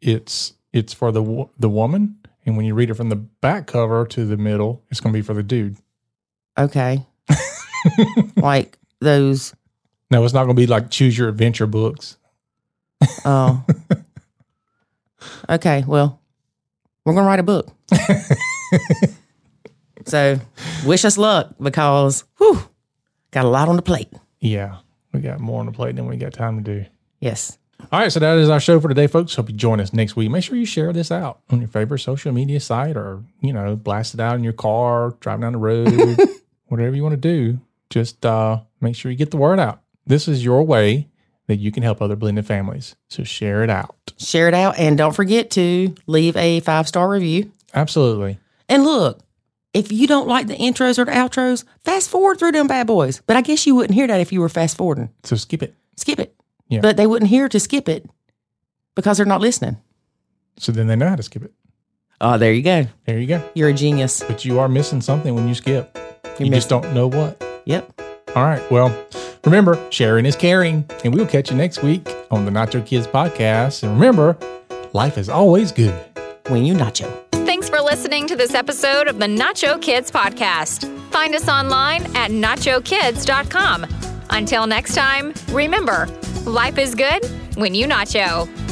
it's it's for the the woman, and when you read it from the back cover to the middle, it's going to be for the dude. Okay. like those. No, it's not going to be like choose your adventure books. Oh. okay. Well, we're going to write a book. so wish us luck because, whew, got a lot on the plate. Yeah, we got more on the plate than we got time to do. Yes. All right, so that is our show for today, folks. Hope you join us next week. Make sure you share this out on your favorite social media site or, you know, blast it out in your car, driving down the road, whatever you want to do. Just uh, make sure you get the word out. This is your way that you can help other blended families. So share it out. Share it out and don't forget to leave a five star review. Absolutely. And look, If you don't like the intros or the outros, fast forward through them bad boys. But I guess you wouldn't hear that if you were fast forwarding. So skip it. Skip it. Yeah. But they wouldn't hear to skip it because they're not listening. So then they know how to skip it. Oh, there you go. There you go. You're a genius. But you are missing something when you skip. You're you just don't know what. Yep. All right. Well, remember, sharing is caring. And we'll catch you next week on the Nacho Kids podcast. And remember, life is always good. When you nacho. Thanks for listening to this episode of the Nacho Kids Podcast. Find us online at nachokids.com. Until next time, remember, life is good when you nacho.